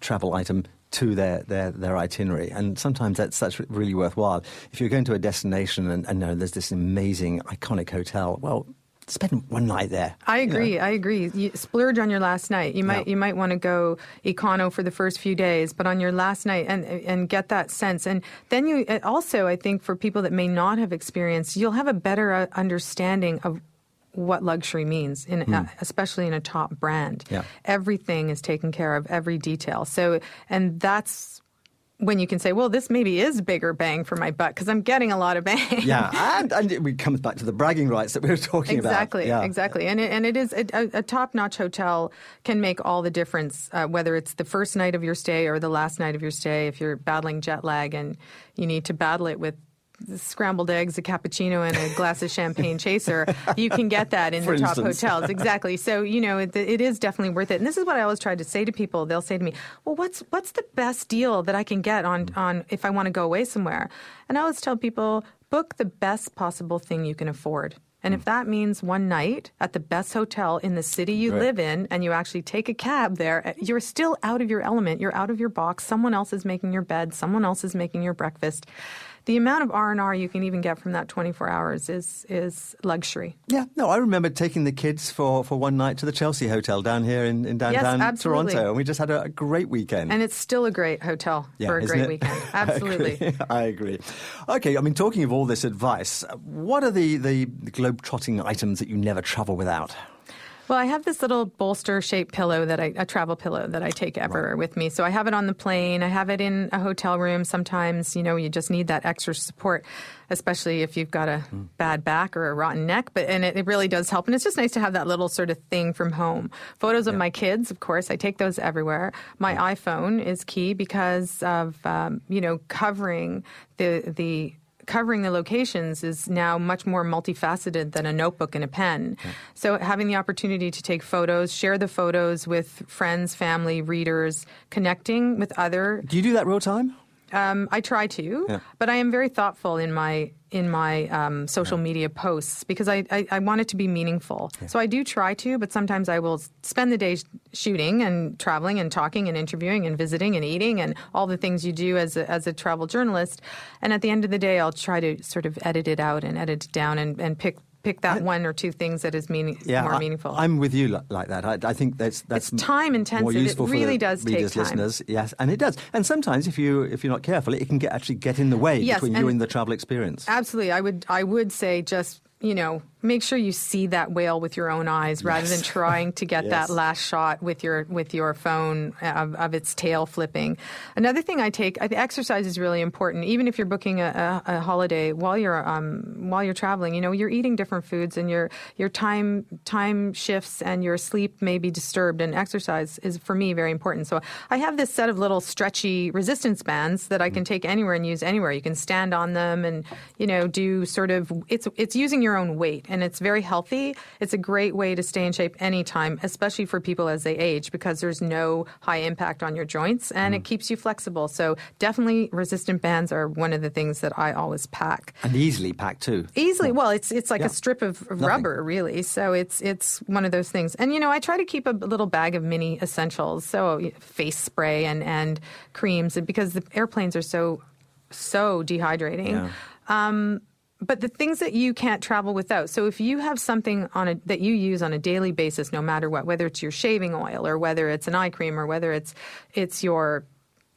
Speaker 2: travel item to their, their, their itinerary. And sometimes that's, that's really worthwhile. If you're going to a destination and, and you know, there's this amazing, iconic hotel, well, spend one night there.
Speaker 3: I
Speaker 2: you know.
Speaker 3: agree. I agree. You splurge on your last night. You might you might want to go econo for the first few days, but on your last night and and get that sense. And then you also, I think, for people that may not have experienced, you'll have a better uh, understanding of what luxury means, in,
Speaker 2: Hmm.
Speaker 3: uh, especially in a top brand.
Speaker 2: Yeah.
Speaker 3: Everything is taken care of, every detail. So, and that's when you can say, well, this maybe is bigger bang for my buck because I'm getting a lot of bang.
Speaker 2: yeah, *laughs* and, and it comes back to the bragging rights that we were talking
Speaker 3: exactly,
Speaker 2: about.
Speaker 3: Exactly, exactly. And it, and it is a, a top-notch hotel can make all the difference, uh, whether it's the first night of your stay or the last night of your stay. If you're battling jet lag and you need to battle it with scrambled eggs, a cappuccino, and a glass of champagne chaser, you can get that in *laughs*
Speaker 2: For
Speaker 3: the top
Speaker 2: instance.
Speaker 3: hotels. Exactly. So you know it, it is definitely worth it. And this is what I always try to say to people. They'll say to me, "Well, what's what's the best deal that I can get on mm. on if I want to go away somewhere?" And I always tell people, book the best possible thing you can afford. And if mm. that means one night at the best hotel in the city you
Speaker 2: Right.
Speaker 3: live in, and you actually take a cab there, eh, you're still out of your element. You're out of your box. Someone else is making your bed. Someone else is making your breakfast. The amount of R and R you can even get from that 24 hours is is luxury.
Speaker 2: Yeah, no, I remember taking the kids for, for one night to the Chelsea Hotel down here in, in downtown
Speaker 3: absolutely.
Speaker 2: Toronto, and we just had a, a great weekend.
Speaker 3: And it's still a great hotel
Speaker 2: Yeah,
Speaker 3: for a great
Speaker 2: it?
Speaker 3: weekend. *laughs*
Speaker 2: I
Speaker 3: Absolutely.
Speaker 2: agree. *laughs* I agree. Okay, I mean, talking of all this advice, what are the, the globe-trotting items that you never travel without?
Speaker 3: Well, I have this little bolster shaped pillow that I, a travel pillow that I take ever with me. So I have it on the plane. I have it in a hotel room. Sometimes, you know, you just need that extra support, especially if you've got a bad back or a rotten neck. But, and it, it really does help. And it's just nice to have that little sort of thing from home. Photos of my kids, of course, I take those everywhere. My iPhone is key because of, um, you know, covering the, the, covering the locations is now much more multifaceted than a notebook and a pen. So having the opportunity to take photos, share the photos with friends, family, readers, connecting with other.
Speaker 2: Do you do that real time?
Speaker 3: Um, I try to,
Speaker 2: Yeah.
Speaker 3: but I am very thoughtful in my in my um, social media posts because I, I, I want it to be meaningful. So I do try to, but sometimes I will spend the day shooting and traveling and talking and interviewing and visiting and eating and all the things you do as a, as a travel journalist. And at the end of the day, I'll try to sort of edit it out and edit it down and, and pick pick that one or two things that is meaning
Speaker 2: Yeah,
Speaker 3: more
Speaker 2: I,
Speaker 3: meaningful.
Speaker 2: I'm with you li- like that. I, I think that's that's
Speaker 3: It's time
Speaker 2: more
Speaker 3: intensive. It really does take
Speaker 2: readers,
Speaker 3: time.
Speaker 2: listeners. Yes, and it does. And sometimes, if you if you're not careful, it can get actually get in the way
Speaker 3: Yes,
Speaker 2: between you
Speaker 3: and-
Speaker 2: and the travel experience.
Speaker 3: Absolutely. I would I would say just, you know, make sure you see that whale with your own eyes rather than *laughs* trying to get
Speaker 2: Yes.
Speaker 3: that last shot with your with your phone of, of its tail flipping. Another thing I take, I exercise is really important. Even if you're booking a, a, a holiday while you're um, while you're traveling, you know, you're eating different foods and your your time time shifts and your sleep may be disturbed. And exercise is for me very important. So I have this set of little stretchy resistance bands that I can take anywhere and use anywhere. You can stand on them and you know do sort of it's it's using your own weight and it's very healthy. It's a great way to stay in shape anytime, especially for people as they age because there's no high impact on your joints and it keeps you flexible. So definitely resistant bands are one of the things that I always pack.
Speaker 2: and easily packed too.
Speaker 3: Easily, well, it's it's like
Speaker 2: Yeah.
Speaker 3: a strip of of
Speaker 2: Nothing.
Speaker 3: rubber, really. So it's it's one of those things. And you know, I try to keep a little bag of mini essentials, so face spray and and creams, because the airplanes are so so dehydrating.
Speaker 2: Yeah.
Speaker 3: Um, but the things that you can't travel without. So if you have something on a that you use on a daily basis, no matter what, whether it's your shaving oil or whether it's an eye cream or whether it's it's your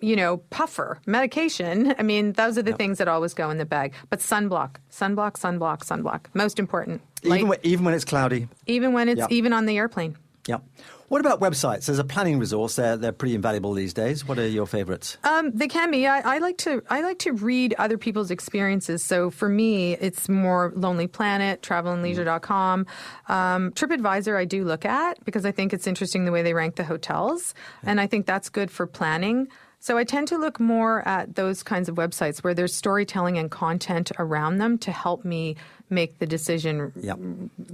Speaker 3: you know, puffer, medication. I mean, those are the things that always go in the bag. But sunblock, sunblock, sunblock, sunblock. Most important. Light-
Speaker 2: Even when, even when it's cloudy.
Speaker 3: even when it's
Speaker 2: Yeah.
Speaker 3: even on the airplane.
Speaker 2: Yeah. What about websites? As a planning resource, they're they're pretty invaluable these days. What are your favourites?
Speaker 3: Um, they can be. I, I like to. I like to read other people's experiences. So for me, it's more Lonely Planet, TravelandLeisure.com, um, TripAdvisor. I do look at because I think it's interesting the way they rank the hotels, and I think that's good for planning. So I tend to look more at those kinds of websites where there's storytelling and content around them to help me make the decision
Speaker 2: Yeah.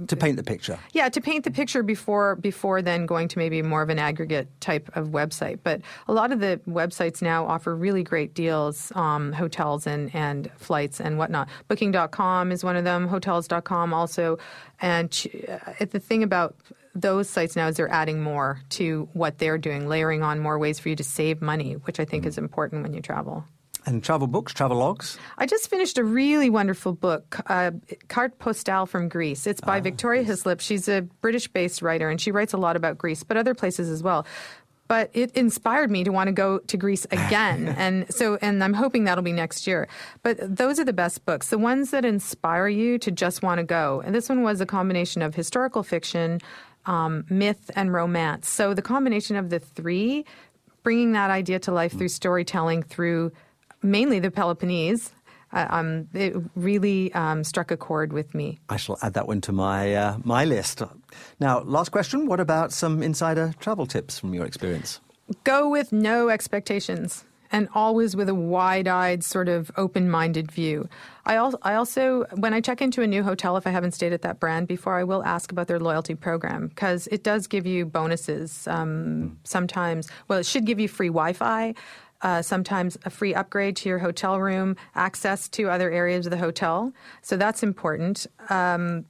Speaker 2: To paint the picture.
Speaker 3: yeah, to paint the picture before before then going to maybe more of an aggregate type of website. But a lot of the websites now offer really great deals, um, hotels and, and flights and whatnot. Booking.com is one of them, hotels.com also. And ch- uh, the thing about those sites now is they're adding more to what they're doing, layering on more ways for you to save money, which I think is important when you travel.
Speaker 2: And travel books, travel logs.
Speaker 3: I just finished a really wonderful book, uh, Cartes Postales from Greece. It's by Victoria Hislop. She's a British based writer and she writes a lot about Greece, but other places as well. But it inspired me to want to go to Greece *laughs* again. and so, and I'm hoping that'll be next year. But those are the best books, the ones that inspire you to just want to go. And this one was a combination of historical fiction, um, myth, and romance. So the combination of the three bringing that idea to life through storytelling, through mainly the Peloponnese, uh, um, it really um, struck a chord with me.
Speaker 2: I shall add that one to my uh, my list. Now, last question. What about some insider travel tips from your experience?
Speaker 3: Go with no expectations and always with a wide-eyed sort of open-minded view. I, al- I also when I check into a new hotel if I haven't stayed at that brand before I will ask about their loyalty program because it does give you bonuses um, sometimes well it should give you free Wi-Fi uh, sometimes a free upgrade to your hotel room, access to other areas of the hotel. So that's important. Um,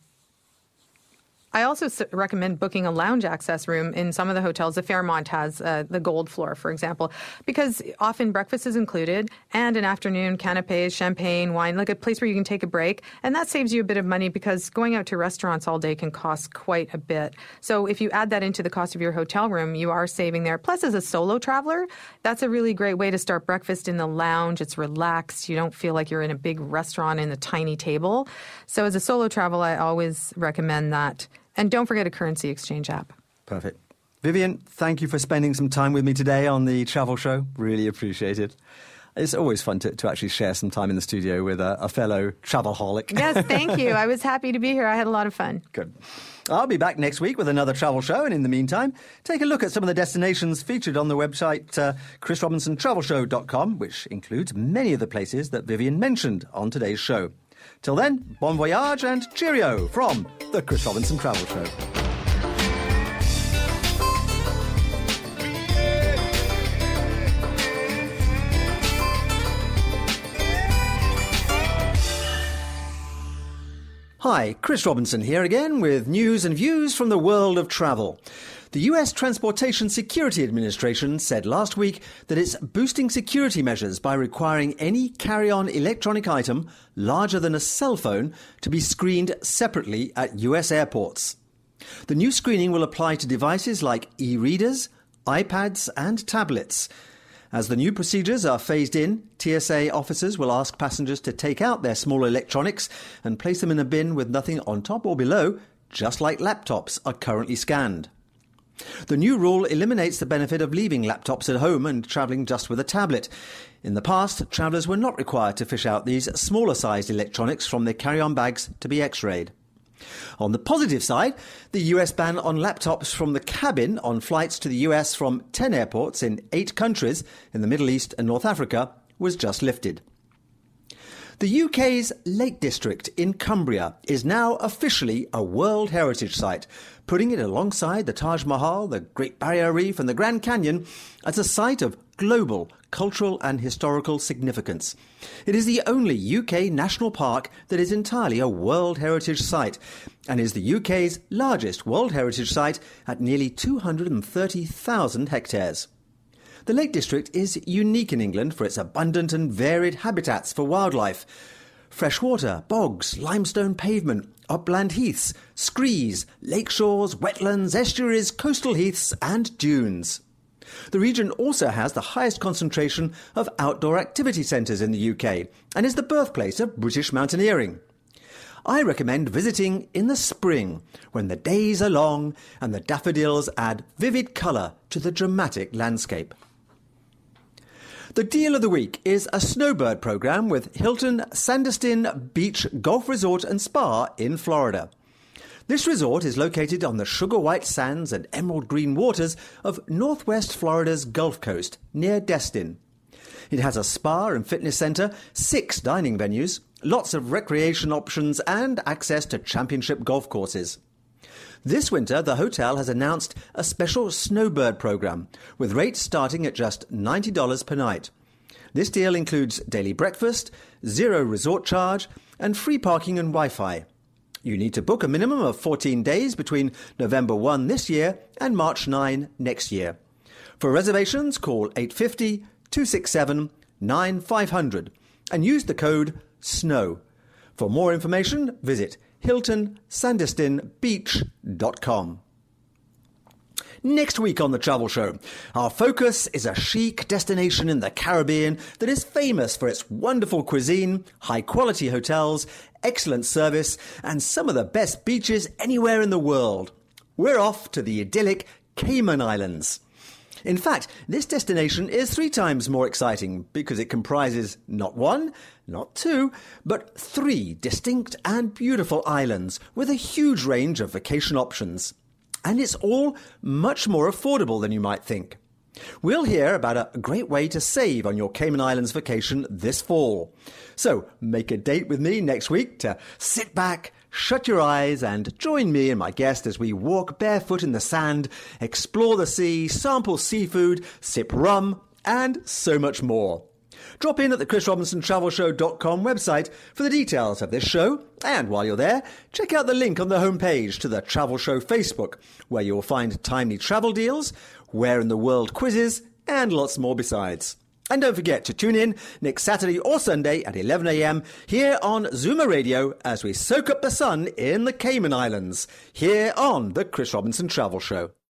Speaker 3: I also recommend booking a lounge access room in some of the hotels. The Fairmont has uh, the gold floor, for example, because often breakfast is included and an afternoon canapes, champagne, wine, like a place where you can take a break. And that saves you a bit of money because going out to restaurants all day can cost quite a bit. So if you add that into the cost of your hotel room, you are saving there. Plus, as a solo traveler, that's a really great way to start breakfast in the lounge. It's relaxed. You don't feel like you're in a big restaurant in a tiny table. So as a solo travel, I always recommend that. And don't forget a currency exchange app.
Speaker 2: Perfect. Vivian, thank you for spending some time with me today on the travel show. Really appreciate it. It's always fun to, to actually share some time in the studio with a, a fellow travelholic.
Speaker 3: Yes, *laughs* thank you. I was happy to be here. I had a lot of fun.
Speaker 2: Good. I'll be back next week with another travel show, and in the meantime, take a look at some of the destinations featured on the website uh, chrisrobinsontravelshow.com, which includes many of the places that Vivian mentioned on today's show. Till then, bon voyage and cheerio from the Chris Robinson Travel Show. Hi, Chris Robinson here again with news and views from the world of travel. The US Transportation Security Administration said last week that it's boosting security measures by requiring any carry on electronic item larger than a cell phone to be screened separately at US airports. The new screening will apply to devices like e readers, iPads, and tablets. As the new procedures are phased in, TSA officers will ask passengers to take out their small electronics and place them in a bin with nothing on top or below, just like laptops are currently scanned. The new rule eliminates the benefit of leaving laptops at home and travelling just with a tablet. In the past, travellers were not required to fish out these smaller sized electronics from their carry on bags to be x rayed. On the positive side, the US ban on laptops from the cabin on flights to the US from 10 airports in eight countries in the Middle East and North Africa was just lifted. The UK's Lake District in Cumbria is now officially a World Heritage Site, putting it alongside the Taj Mahal, the Great Barrier Reef, and the Grand Canyon as a site of global cultural and historical significance. It is the only UK national park that is entirely a World Heritage Site and is the UK's largest World Heritage Site at nearly 230,000 hectares. The Lake District is unique in England for its abundant and varied habitats for wildlife. Freshwater, bogs, limestone pavement, upland heaths, screes, lake shores, wetlands, estuaries, coastal heaths, and dunes. The region also has the highest concentration of outdoor activity centres in the UK and is the birthplace of British mountaineering. I recommend visiting in the spring when the days are long and the daffodils add vivid colour to the dramatic landscape. The deal of the week is a snowbird program with Hilton Sandestin Beach Golf Resort and Spa in Florida. This resort is located on the sugar white sands and emerald green waters of northwest Florida's Gulf Coast near Destin. It has a spa and fitness center, six dining venues, lots of recreation options, and access to championship golf courses. This winter, the hotel has announced a special snowbird program with rates starting at just $90 per night. This deal includes daily breakfast, zero resort charge, and free parking and Wi Fi. You need to book a minimum of 14 days between November 1 this year and March 9 next year. For reservations, call 850 267 9500 and use the code SNOW. For more information, visit hiltonsandestinbeach.com. Next week on the Travel Show, our focus is a chic destination in the Caribbean that is famous for its wonderful cuisine, high quality hotels, excellent service, and some of the best beaches anywhere in the world. We're off to the idyllic Cayman Islands. In fact, this destination is three times more exciting because it comprises not one, not two, but three distinct and beautiful islands with a huge range of vacation options. And it's all much more affordable than you might think. We'll hear about a great way to save on your Cayman Islands vacation this fall. So make a date with me next week to sit back, shut your eyes, and join me and my guest as we walk barefoot in the sand, explore the sea, sample seafood, sip rum, and so much more. Drop in at the chrisrobinsontravelshow.com website for the details of this show, and while you're there, check out the link on the homepage to the Travel Show Facebook, where you'll find timely travel deals, where in the world quizzes, and lots more besides. And don't forget to tune in next Saturday or Sunday at 11am here on Zoomer Radio as we soak up the sun in the Cayman Islands, here on the Chris Robinson Travel Show.